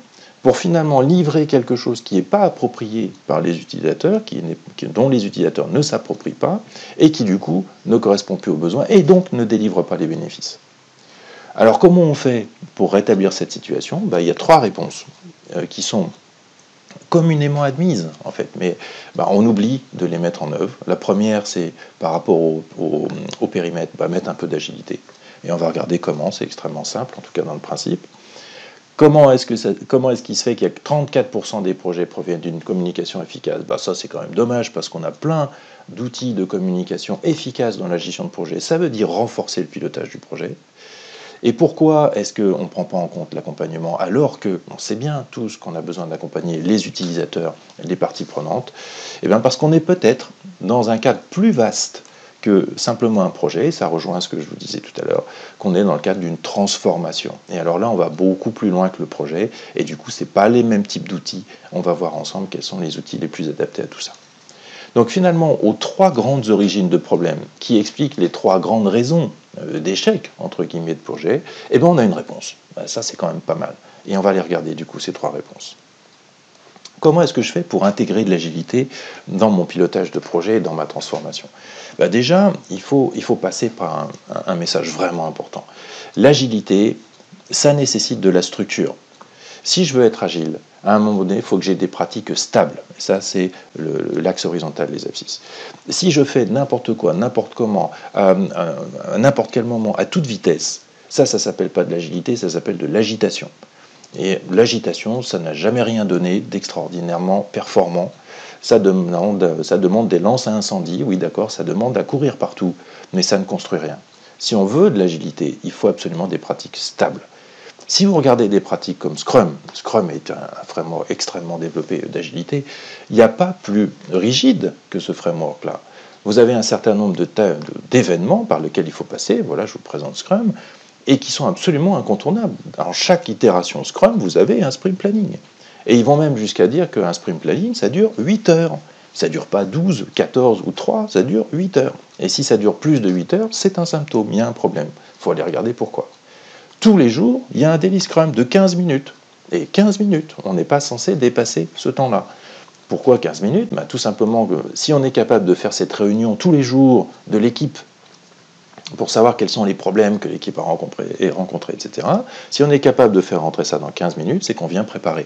pour finalement livrer quelque chose qui n'est pas approprié par les utilisateurs, dont les utilisateurs ne s'approprient pas, et qui du coup ne correspond plus aux besoins, et donc ne délivre pas les bénéfices. Alors comment on fait pour rétablir cette situation? Ben, Il y a trois réponses euh, qui sont communément admises, en fait, mais bah, on oublie de les mettre en œuvre. La première, c'est par rapport au, périmètre, bah, mettre un peu d'agilité. Et on va regarder comment, c'est extrêmement simple, en tout cas dans le principe. Comment est-ce qu'il se fait qu'il y a 34% des projets proviennent d'une communication efficace? Bah, Ça, c'est quand même dommage parce qu'on a plein d'outils de communication efficaces dans la gestion de projet. Ça veut dire renforcer le pilotage du projet. Et pourquoi est-ce qu'on ne prend pas en compte l'accompagnement alors que on sait bien tous qu'on a besoin d'accompagner les utilisateurs, les parties prenantes? Eh bien parce qu'on est peut-être dans un cadre plus vaste simplement un projet, ça rejoint ce que je vous disais tout à l'heure, qu'on est dans le cadre d'une transformation. Et alors là, on va beaucoup plus loin que le projet, et du coup, ce n'est pas les mêmes types d'outils. On va voir ensemble quels sont les outils les plus adaptés à tout ça. Donc finalement, aux trois grandes origines de problèmes qui expliquent les trois grandes raisons euh, d'échec, entre guillemets, de projet, eh bien on a une réponse. Ben, ça, c'est quand même pas mal. Et on va les regarder, du coup, ces trois réponses. Comment est-ce que je fais pour intégrer de l'agilité dans mon pilotage de projet et dans ma transformation? Bah Déjà, il faut, il faut passer par un, message vraiment important. L'agilité, ça nécessite de la structure. Si je veux être agile, à un moment donné, il faut que j'ai des pratiques stables. Ça, c'est l'axe horizontal des abscisses. Si je fais n'importe quoi, n'importe comment, à n'importe quel moment, à toute vitesse, ça, ça s'appelle pas de l'agilité, ça s'appelle de l'agitation. Et l'agitation, ça n'a jamais rien donné d'extraordinairement performant. Ça demande, ça demande des lances à incendie, oui d'accord, ça demande à courir partout, mais ça ne construit rien. Si on veut de l'agilité, il faut absolument des pratiques stables. Si vous regardez des pratiques comme Scrum, Scrum est un framework extrêmement développé d'agilité, il n'y a pas plus rigide que ce framework-là. Vous avez un certain nombre d'événements par lesquels il faut passer. Voilà, je vous présente Scrum et qui sont absolument incontournables. Dans chaque itération Scrum, vous avez un sprint planning. Et ils vont même jusqu'à dire qu'un sprint planning, ça dure 8 heures. Ça ne dure pas 12, 14 ou 3, ça dure 8 heures. Et si ça dure plus de 8 heures, c'est un symptôme, il y a un problème. Il faut aller regarder pourquoi. Tous les jours, il y a un daily Scrum de 15 minutes. Et 15 minutes, on n'est pas censé dépasser ce temps-là. Pourquoi 15 minutes? Bah, Tout simplement si on est capable de faire cette réunion tous les jours de l'équipe pour savoir quels sont les problèmes que l'équipe a rencontrés, etc. Si on est capable de faire rentrer ça dans 15 minutes, c'est qu'on vient préparer.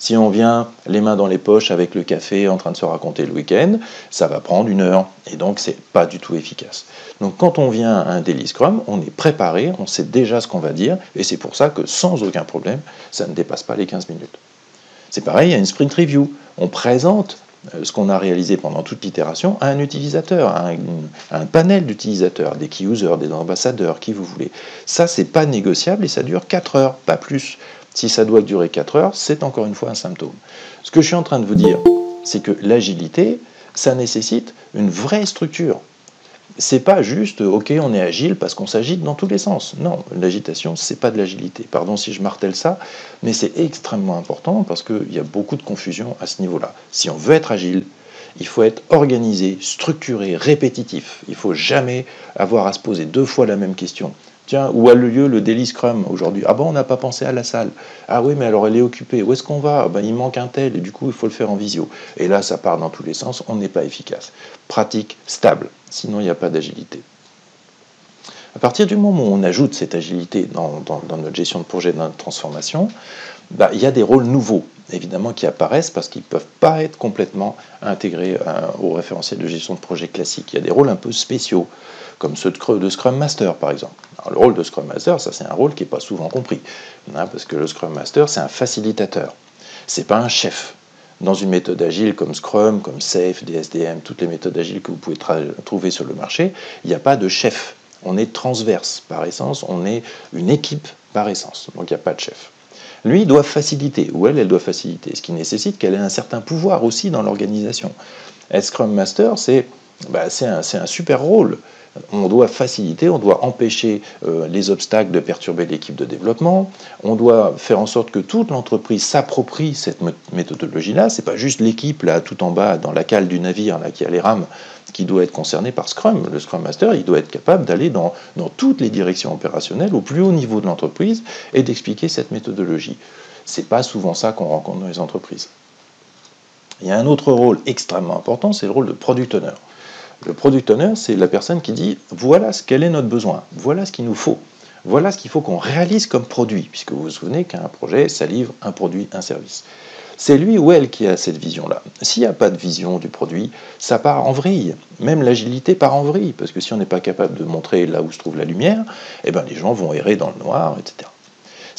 Si on vient les mains dans les poches avec le café en train de se raconter le week-end, ça va prendre une heure et donc c'est pas du tout efficace. Donc quand on vient à un daily scrum, on est préparé, on sait déjà ce qu'on va dire et c'est pour ça que sans aucun problème, ça ne dépasse pas les 15 minutes. C'est pareil, il y a une sprint review. On présente ce qu'on a réalisé pendant toute l'itération à un utilisateur, à un, panel d'utilisateurs, des key users, des ambassadeurs, qui vous voulez. Ça, c'est pas négociable et ça dure 4 heures, pas plus. Si ça doit durer 4 heures, c'est encore une fois un symptôme. Ce que je suis en train de vous dire, c'est que l'agilité, ça nécessite une vraie structure c'est pas juste, ok, on est agile parce qu'on s'agite dans tous les sens. Non, l'agitation, c'est pas de l'agilité. Pardon si je martèle ça, mais c'est extrêmement important parce qu'il y a beaucoup de confusion à ce niveau-là. Si on veut être agile, il faut être organisé, structuré, répétitif. Il faut jamais avoir à se poser deux fois la même question. Tiens, où a lieu le Daily Scrum aujourd'hui? Ah bon, on n'a pas pensé à la salle. Ah oui, mais alors elle est occupée. Où est-ce qu'on va? Ah ben, Il manque un tel et du coup, il faut le faire en visio. Et là, ça part dans tous les sens, on n'est pas efficace. Pratique stable, sinon il n'y a pas d'agilité. À partir du moment où on ajoute cette agilité dans, notre gestion de projet, dans notre transformation, bah, il y a des rôles nouveaux, évidemment, qui apparaissent parce qu'ils ne peuvent pas être complètement intégrés euh, au référentiel de gestion de projet classique. Il y a des rôles un peu spéciaux comme ceux de Scrum Master par exemple. le rôle de Scrum Master, ça c'est un rôle qui n'est pas souvent compris, hein, parce que le Scrum Master c'est un facilitateur, c'est pas un chef. Dans une méthode agile comme Scrum, comme Safe, DSDM, toutes les méthodes agiles que vous pouvez trouver sur le marché, il n'y a pas de chef. On est transverse par essence, on est une équipe par essence, donc il n'y a pas de chef. Lui, doit faciliter, ou elle, elle doit faciliter, ce qui nécessite qu'elle ait un certain pouvoir aussi dans l'organisation. Être Scrum Master, c'est bah, un super rôle on doit faciliter, on doit empêcher euh, les obstacles de perturber l'équipe de développement, on doit faire en sorte que toute l'entreprise s'approprie cette méthodologie-là. Ce n'est pas juste l'équipe là tout en bas dans la cale du navire là, qui a les rames qui doit être concernée par Scrum. Le Scrum Master, il doit être capable d'aller dans, toutes les directions opérationnelles au plus haut niveau de l'entreprise et d'expliquer cette méthodologie. C'est pas souvent ça qu'on rencontre dans les entreprises. Il y a un autre rôle extrêmement important, c'est le rôle de product owner. Le product owner, c'est la personne qui dit voilà ce quel est notre besoin, voilà ce qu'il nous faut, voilà ce qu'il faut qu'on réalise comme produit, puisque vous vous souvenez qu'un projet, ça livre un produit, un service. C'est lui ou elle qui a cette vision-là. S'il n'y a pas de vision du produit, ça part en vrille. Même l'agilité part en vrille, parce que si on n'est pas capable de montrer là où se trouve la lumière, eh ben les gens vont errer dans le noir, etc.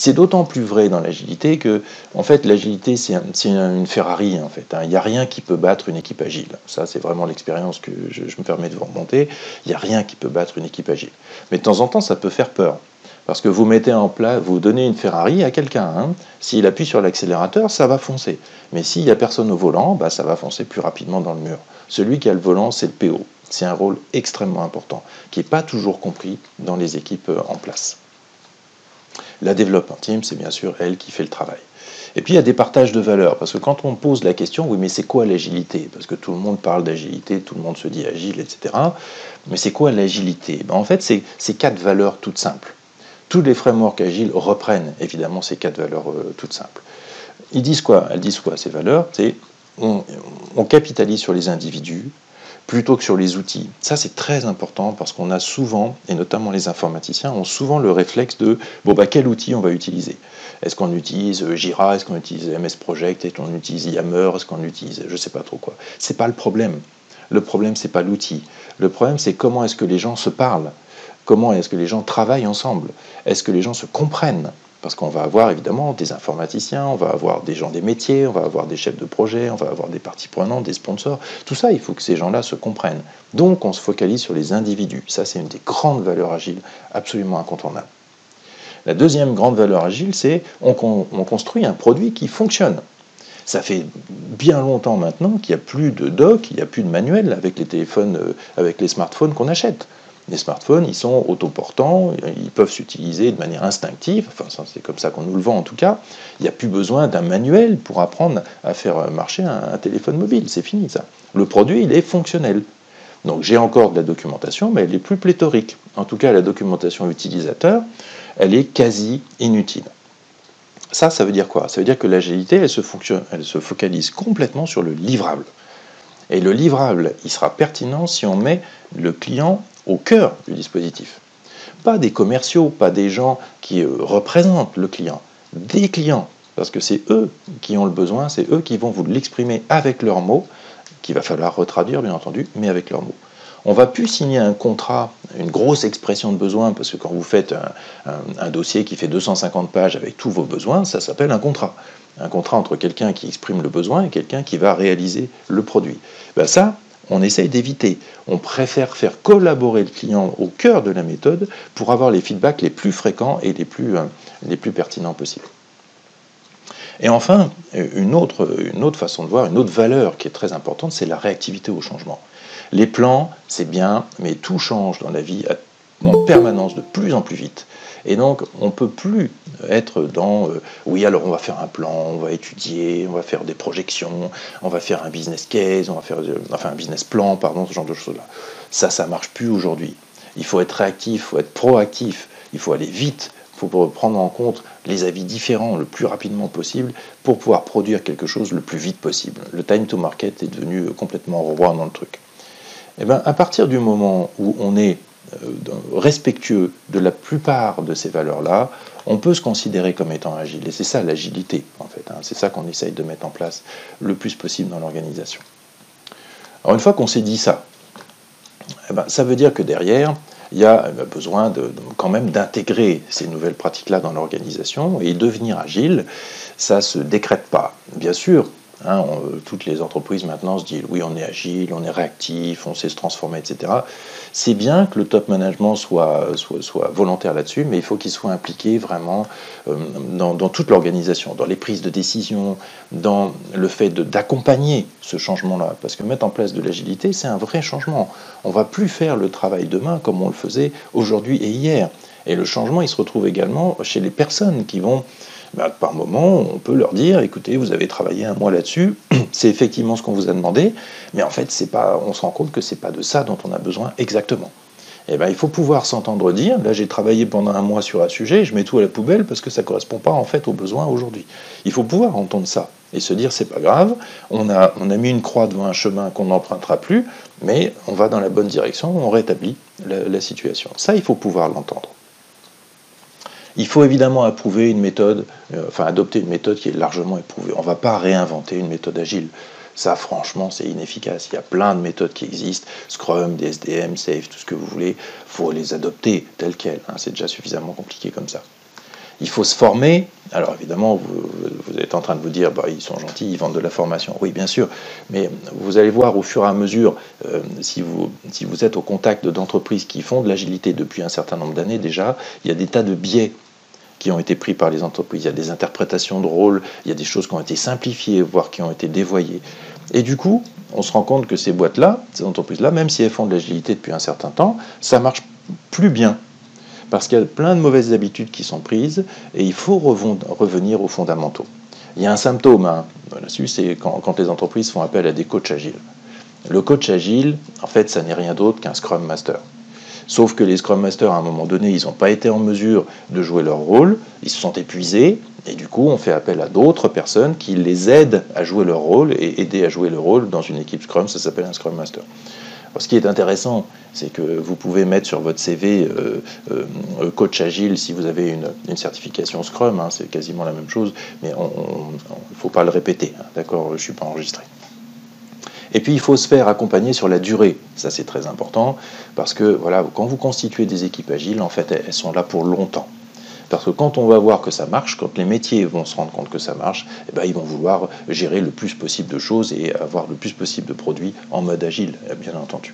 C'est d'autant plus vrai dans l'agilité que, en fait, l'agilité, c'est une Ferrari, en fait. Hein. Il n'y a rien qui peut battre une équipe agile. Ça, c'est vraiment l'expérience que je, me permets de vous remonter. Il n'y a rien qui peut battre une équipe agile. Mais de temps en temps, ça peut faire peur. Parce que vous mettez en place, vous donnez une Ferrari à quelqu'un. Hein. S'il appuie sur l'accélérateur, ça va foncer. Mais s'il n'y a personne au volant, bah, ça va foncer plus rapidement dans le mur. Celui qui a le volant, c'est le PO. C'est un rôle extrêmement important, qui n'est pas toujours compris dans les équipes euh, en place. La développement team, c'est bien sûr elle qui fait le travail. Et puis il y a des partages de valeurs, parce que quand on pose la question, oui, mais c'est quoi l'agilité? Parce que tout le monde parle d'agilité, tout le monde se dit agile, etc. Mais c'est quoi l'agilité? Ben, En fait, c'est quatre valeurs toutes simples. Tous les frameworks agiles reprennent évidemment ces quatre valeurs euh, toutes simples. Ils disent quoi? Elles disent quoi ces valeurs? C'est on, on capitalise sur les individus, plutôt que sur les outils. Ça, c'est très important parce qu'on a souvent, et notamment les informaticiens, ont souvent le réflexe de bon, bah, quel outil on va utiliser? Est-ce qu'on utilise euh, Jira? Est-ce qu'on utilise MS Project? Est-ce qu'on utilise Yammer? Est-ce qu'on utilise je ne sais pas trop quoi? C'est pas le problème. Le problème, c'est pas l'outil. Le problème, c'est comment est-ce que les gens se parlent? Comment est-ce que les gens travaillent ensemble? Est-ce que les gens se comprennent? Parce qu'on va avoir évidemment des informaticiens, on va avoir des gens des métiers, on va avoir des chefs de projet, on va avoir des parties prenantes, des sponsors. Tout ça, il faut que ces gens-là se comprennent. Donc on se focalise sur les individus. Ça, c'est une des grandes valeurs agiles absolument incontournables. La deuxième grande valeur agile, c'est on, on construit un produit qui fonctionne. Ça fait bien longtemps maintenant qu'il n'y a plus de doc, il n'y a plus de manuel avec les téléphones, euh, avec les smartphones qu'on achète. Les smartphones, ils sont autoportants, ils peuvent s'utiliser de manière instinctive, enfin c'est comme ça qu'on nous le vend en tout cas. Il n'y a plus besoin d'un manuel pour apprendre à faire marcher un, téléphone mobile, c'est fini ça. Le produit, il est fonctionnel. Donc j'ai encore de la documentation, mais elle est plus pléthorique. En tout cas, la documentation utilisateur, elle est quasi inutile. Ça, ça veut dire quoi? Ça veut dire que l'agilité, elle, elle se focalise complètement sur le livrable. Et le livrable, il sera pertinent si on met le client au cœur du dispositif. Pas des commerciaux, pas des gens qui euh, représentent le client, des clients, parce que c'est eux qui ont le besoin, c'est eux qui vont vous l'exprimer avec leurs mots, qu'il va falloir retraduire bien entendu, mais avec leurs mots. On va plus signer un contrat, une grosse expression de besoin, parce que quand vous faites un, dossier qui fait 250 pages avec tous vos besoins, ça s'appelle un contrat. Un contrat entre quelqu'un qui exprime le besoin et quelqu'un qui va réaliser le produit. Ben ça, on essaye d'éviter. On préfère faire collaborer le client au cœur de la méthode pour avoir les feedbacks les plus fréquents et les plus, euh, pertinents possibles. Et enfin, une autre, une autre façon de voir, une autre valeur qui est très importante, c'est la réactivité au changement. Les plans, c'est bien, mais tout change dans la vie en permanence de plus en plus vite. Et donc, on ne peut plus être dans euh, oui, alors on va faire un plan, on va étudier, on va faire des projections, on va faire un business case, on va faire euh, enfin un business plan, pardon, ce genre de choses-là. Ça, ça marche plus aujourd'hui. Il faut être réactif, il faut être proactif, il faut aller vite, il faut prendre en compte les avis différents le plus rapidement possible pour pouvoir produire quelque chose le plus vite possible. Le time to market est devenu complètement roi dans le truc. Et eh bien, à partir du moment où on est respectueux de la plupart de ces valeurs-là, on peut se considérer comme étant agile. Et c'est ça l'agilité, en fait. Hein. C'est ça qu'on essaye de mettre en place le plus possible dans l'organisation. Alors une fois qu'on s'est dit ça, eh ben, ça veut dire que derrière, il y a besoin de, quand même d'intégrer ces nouvelles pratiques-là dans l'organisation et devenir agile, ça ne se décrète pas. Bien sûr, Hein, toutes les entreprises maintenant se disent oui, on est agile, on est réactif, on sait se transformer, etc. C'est bien que le top management soit, soit, volontaire là-dessus, mais il faut qu'il soit impliqué vraiment euh, dans, toute l'organisation, dans les prises de décision, dans le fait d'accompagner ce changement-là. Parce que mettre en place de l'agilité, c'est un vrai changement. On va plus faire le travail demain comme on le faisait aujourd'hui et hier. Et le changement, il se retrouve également chez les personnes qui vont bah, par moment, on peut leur dire, écoutez, vous avez travaillé un mois là-dessus, *clears throat* c'est effectivement ce qu'on vous a demandé, mais en fait, pas, on se rend compte que ce n'est pas de ça dont on a besoin exactement. Eh ben, il faut pouvoir s'entendre dire, là j'ai travaillé pendant un mois sur un sujet, je mets tout à la poubelle parce que ça ne correspond pas en fait aux besoins aujourd'hui. Il faut pouvoir entendre ça et se dire c'est pas grave, on a, on a mis une croix devant un chemin qu'on n'empruntera plus, mais on va dans la bonne direction, on rétablit la situation. Ça, il faut pouvoir l'entendre. Il faut évidemment approuver une méthode, euh, enfin adopter une méthode qui est largement éprouvée. On ne va pas réinventer une méthode agile. Ça, franchement, c'est inefficace. Il y a plein de méthodes qui existent, Scrum, DSDM, Safe, tout ce que vous voulez. Il faut les adopter telles quelles. Hein. C'est déjà suffisamment compliqué comme ça. Il faut se former. Alors évidemment, vous, êtes en train de vous dire, bah, ils sont gentils, ils vendent de la formation. Oui, bien sûr. Mais vous allez voir au fur et à mesure, euh, si, vous, si vous êtes au contact d'entreprises qui font de l'agilité depuis un certain nombre d'années déjà, il y a des tas de biais qui ont été pris par les entreprises. Il y a des interprétations de rôles, il y a des choses qui ont été simplifiées, voire qui ont été dévoyées. Et du coup, on se rend compte que ces boîtes-là, ces entreprises-là, même si elles font de l'agilité depuis un certain temps, ça marche plus bien. Parce qu'il y a plein de mauvaises habitudes qui sont prises et il faut revenir aux fondamentaux. Il y a un symptôme hein, là-dessus, c'est quand, quand, les entreprises font appel à des coachs agiles. Le coach agile, en fait, ça n'est rien d'autre qu'un Scrum Master. Sauf que les Scrum Masters, à un moment donné, ils n'ont pas été en mesure de jouer leur rôle, ils se sont épuisés, et du coup, on fait appel à d'autres personnes qui les aident à jouer leur rôle, et aider à jouer le rôle dans une équipe Scrum, ça s'appelle un Scrum Master. Ce qui est intéressant, c'est que vous pouvez mettre sur votre CV euh, euh, coach agile si vous avez une, certification Scrum, hein, c'est quasiment la même chose, mais il ne faut pas le répéter, hein, d'accord Je ne suis pas enregistré. Et puis il faut se faire accompagner sur la durée. Ça c'est très important parce que voilà, quand vous constituez des équipes agiles, en fait, elles sont là pour longtemps. Parce que quand on va voir que ça marche, quand les métiers vont se rendre compte que ça marche, eh ben, ils vont vouloir gérer le plus possible de choses et avoir le plus possible de produits en mode agile, bien entendu.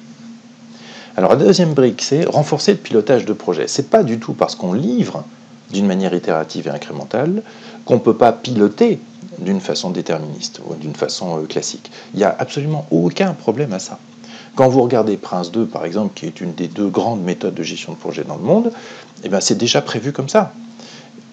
Alors la deuxième brique, c'est renforcer le pilotage de projet. C'est pas du tout parce qu'on livre d'une manière itérative et incrémentale qu'on ne peut pas piloter d'une façon déterministe ou d'une façon euh, classique. Il n'y a absolument aucun problème à ça. Quand vous regardez Prince 2, par exemple, qui est une des deux grandes méthodes de gestion de projet dans le monde, eh ben, c'est déjà prévu comme ça.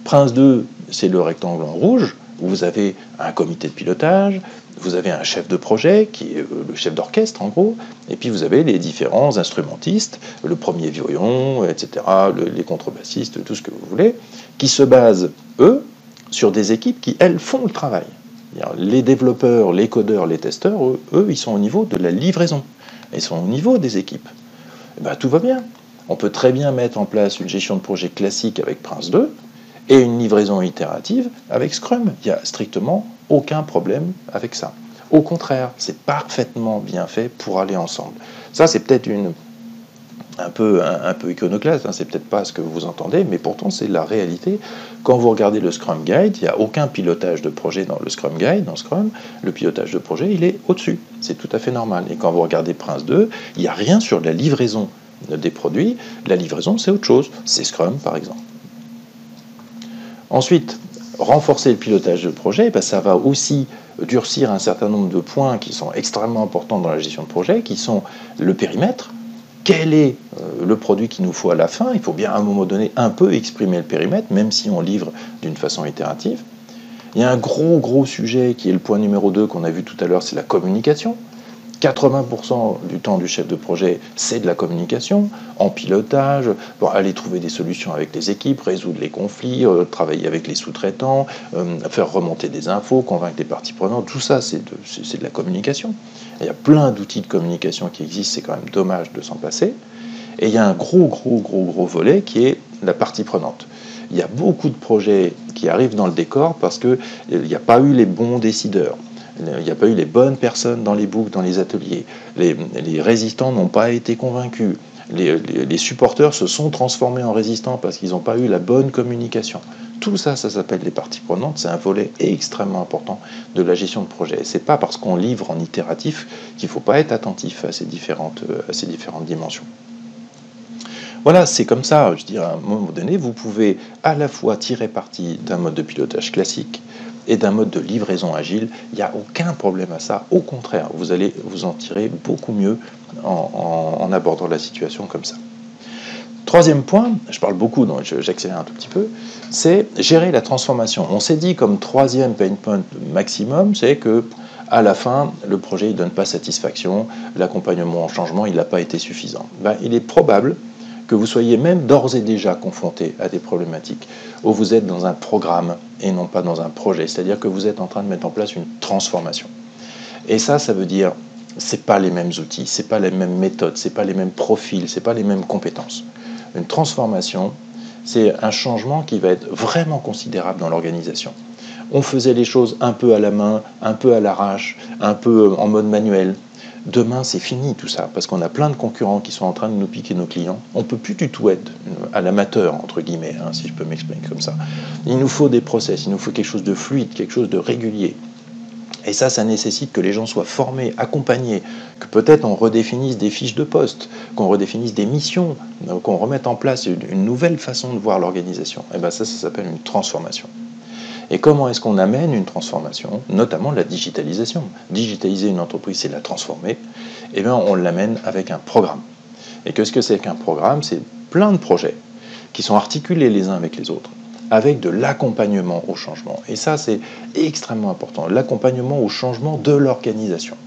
Prince 2, c'est le rectangle en rouge, où vous avez un comité de pilotage, vous avez un chef de projet, qui est euh, le chef d'orchestre en gros, et puis vous avez les différents instrumentistes, le premier violon, etc., les contrebassistes, tout ce que vous voulez, qui se basent, eux, sur des équipes qui, elles, font le travail. Les développeurs, les codeurs, les testeurs, eux, ils sont au niveau de la livraison. Ils sont au niveau des équipes. Eh ben, tout va bien. On peut très bien mettre en place une gestion de projet classique avec Prince 2 et une livraison itérative avec Scrum. Il n'y a strictement aucun problème avec ça. Au contraire, c'est parfaitement bien fait pour aller ensemble. Ça, c'est peut-être une, un peu, un, peu iconoclaste, hein, c'est peut-être pas ce que vous entendez, mais pourtant c'est la réalité. Quand vous regardez le Scrum Guide, il n'y a aucun pilotage de projet dans le Scrum Guide, dans Scrum, le pilotage de projet, il est au-dessus, c'est tout à fait normal. Et quand vous regardez Prince 2, il n'y a rien sur la livraison des produits, la livraison c'est autre chose, c'est Scrum par exemple. Ensuite, renforcer le pilotage de projet, ça va aussi durcir un certain nombre de points qui sont extrêmement importants dans la gestion de projet, qui sont le périmètre, quel est euh, le produit qu'il nous faut à la fin? Il faut bien à un moment donné un peu exprimer le périmètre, même si on livre d'une façon itérative. Il y a un gros gros sujet qui est le point numéro 2 qu'on a vu tout à l'heure, c'est la communication. 80% du temps du chef de projet, c'est de la communication, en pilotage, pour aller trouver des solutions avec les équipes, résoudre les conflits, euh, travailler avec les sous-traitants, euh, faire remonter des infos, convaincre les parties prenantes, tout ça, c'est de, de, la communication. il y a plein d'outils de communication qui existent, c'est quand même dommage de s'en passer. Et il y a un gros, gros, gros, gros volet qui est la partie prenante. Il y a beaucoup de projets qui arrivent dans le décor parce qu'il n'y a pas eu les bons décideurs. Il n'y a pas eu les bonnes personnes dans les boucles, dans les ateliers. Les, résistants n'ont pas été convaincus. Les, supporters se sont transformés en résistants parce qu'ils n'ont pas eu la bonne communication. Tout ça, ça s'appelle les parties prenantes. C'est un volet extrêmement important de la gestion de projet. Ce n'est pas parce qu'on livre en itératif qu'il ne faut pas être attentif à ces différentes, à ces différentes dimensions. Voilà, c'est comme ça, je dirais, à un moment donné, vous pouvez à la fois tirer parti d'un mode de pilotage classique, et d'un mode de livraison agile. Il n'y a aucun problème à ça. Au contraire, vous allez vous en tirer beaucoup mieux en, abordant la situation comme ça. Troisième point, je parle beaucoup, donc j'accélère un tout petit peu, c'est gérer la transformation. On s'est dit comme troisième pain point maximum, c'est que à la fin, le projet ne donne pas satisfaction, l'accompagnement en changement, il n'a pas été suffisant. Ben, il est probable que vous soyez même d'ores et déjà confronté à des problématiques où vous êtes dans un programme et non pas dans un projet, c'est-à-dire que vous êtes en train de mettre en place une transformation. Et ça, ça veut dire c'est pas les mêmes outils, c'est pas les mêmes méthodes, c'est pas les mêmes profils, c'est pas les mêmes compétences. Une transformation, c'est un changement qui va être vraiment considérable dans l'organisation. On faisait les choses un peu à la main, un peu à l'arrache, un peu en mode manuel. Demain, c'est fini tout ça, parce qu'on a plein de concurrents qui sont en train de nous piquer nos clients. On peut plus du tout être à l'amateur, entre guillemets, hein, si je peux m'exprimer comme ça. Il nous faut des process, il nous faut quelque chose de fluide, quelque chose de régulier. Et ça, ça nécessite que les gens soient formés, accompagnés, que peut-être on redéfinisse des fiches de poste, qu'on redéfinisse des missions, euh, qu'on remette en place une nouvelle façon de voir l'organisation. Et bien ça, ça s'appelle une transformation. Et comment est-ce qu'on amène une transformation, notamment la digitalisation? Digitaliser une entreprise, c'est la transformer. Eh bien, on l'amène avec un programme. Et qu'est-ce que c'est qu'un programme? C'est plein de projets qui sont articulés les uns avec les autres avec de l'accompagnement au changement. Et ça, c'est extrêmement important, l'accompagnement au changement de l'organisation.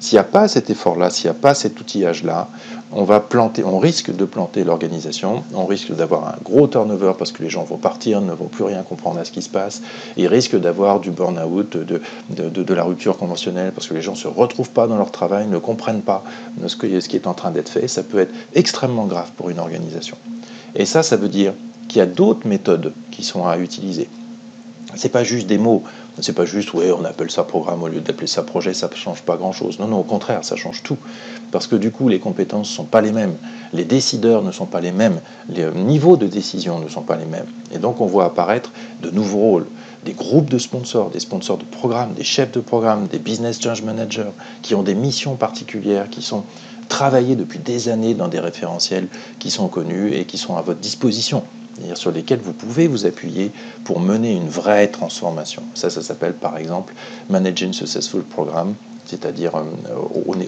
S'il n'y a pas cet effort-là, s'il n'y a pas cet outillage-là, on va planter, on risque de planter l'organisation, on risque d'avoir un gros turnover parce que les gens vont partir, ne vont plus rien comprendre à ce qui se passe, ils risquent d'avoir du burn-out, de, la rupture conventionnelle parce que les gens ne se retrouvent pas dans leur travail, ne comprennent pas ce, que, ce qui est en train d'être fait. Ça peut être extrêmement grave pour une organisation. Et ça, ça veut dire qu'il y a d'autres méthodes qui sont à utiliser. C'est pas juste des mots, c'est pas juste ouais on appelle ça programme au lieu d'appeler ça projet, ça ne change pas grand chose. Non non au contraire ça change tout. Parce que du coup les compétences ne sont pas les mêmes, les décideurs ne sont pas les mêmes, les niveaux de décision ne sont pas les mêmes. Et donc on voit apparaître de nouveaux rôles, des groupes de sponsors, des sponsors de programmes, des chefs de programme, des business change managers qui ont des missions particulières, qui sont travaillés depuis des années dans des référentiels qui sont connus et qui sont à votre disposition sur lesquels vous pouvez vous appuyer pour mener une vraie transformation. Ça, ça s'appelle par exemple Managing Successful Program, c'est-à-dire euh,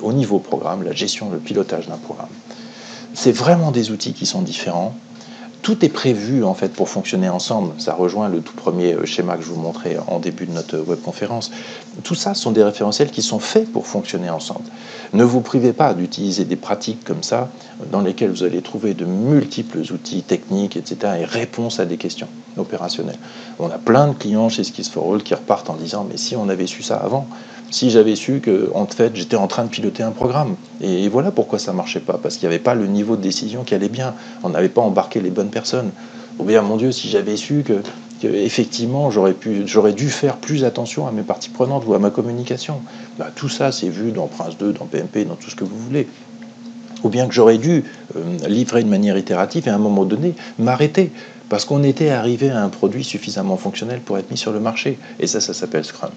au, niveau programme, la gestion, le pilotage d'un programme. C'est vraiment des outils qui sont différents, tout est prévu en fait pour fonctionner ensemble. Ça rejoint le tout premier euh, schéma que je vous montrais en début de notre webconférence. Tout ça sont des référentiels qui sont faits pour fonctionner ensemble. Ne vous privez pas d'utiliser des pratiques comme ça dans lesquelles vous allez trouver de multiples outils techniques, etc. et réponses à des questions opérationnelles. On a plein de clients chez Skills for All qui repartent en disant mais si on avait su ça avant, si j'avais su que fait j'étais en train de piloter un programme. Et, voilà pourquoi ça marchait pas, parce qu'il n'y avait pas le niveau de décision qui allait bien. On n'avait pas embarqué les bonnes personnes. Ou bien mon Dieu, si j'avais su que, effectivement j'aurais pu, j'aurais dû faire plus attention à mes parties prenantes ou à ma communication. Bah, tout ça, c'est vu dans Prince 2, dans PMP, dans tout ce que vous voulez. Ou bien que j'aurais dû euh, livrer de manière itérative et à un moment donné m'arrêter parce qu'on était arrivé à un produit suffisamment fonctionnel pour être mis sur le marché. Et ça, ça s'appelle Scrum.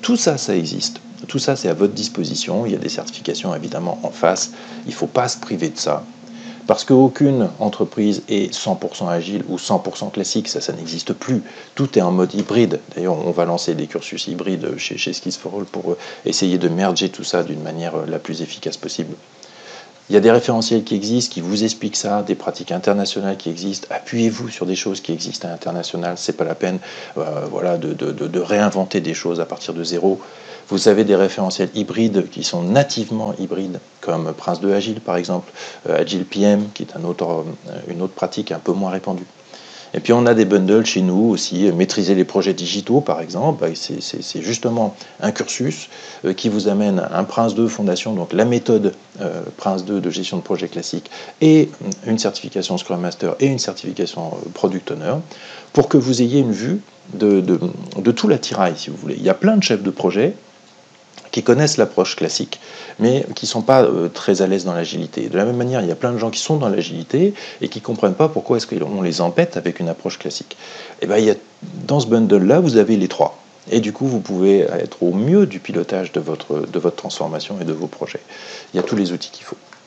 Tout ça, ça existe. Tout ça, c'est à votre disposition. Il y a des certifications évidemment en face. Il ne faut pas se priver de ça. Parce qu'aucune entreprise est 100% agile ou 100% classique, ça, ça n'existe plus. Tout est en mode hybride. D'ailleurs, on va lancer des cursus hybrides chez, chez for All pour essayer de merger tout ça d'une manière la plus efficace possible. Il y a des référentiels qui existent, qui vous expliquent ça, des pratiques internationales qui existent. Appuyez-vous sur des choses qui existent à l'international. C'est pas la peine, euh, de, réinventer des choses à partir de zéro. Vous avez des référentiels hybrides qui sont nativement hybrides, comme Prince de Agile par exemple, euh, Agile PM, qui est euh, une autre pratique un peu moins répandue. Et puis on a des bundles chez nous aussi, euh, maîtriser les projets digitaux par exemple, c'est justement un cursus euh, qui vous amène un Prince 2 Fondation, donc la méthode euh, Prince 2 de gestion de projet classique, et une certification Scrum Master et une certification Product Owner, pour que vous ayez une vue de tout l'attirail si vous voulez. Il y a plein de chefs de projet qui connaissent l'approche classique, mais qui ne sont pas euh, très à l'aise dans l'agilité. De la même manière, il y a plein de gens qui sont dans l'agilité et qui ne comprennent pas pourquoi est-ce les empête avec une approche classique. Et eh ben, il y a, dans ce bundle-là, vous avez les trois. Et du coup, vous pouvez être au mieux du pilotage de votre, de votre transformation et de vos projets. Il y a tous les outils qu'il faut.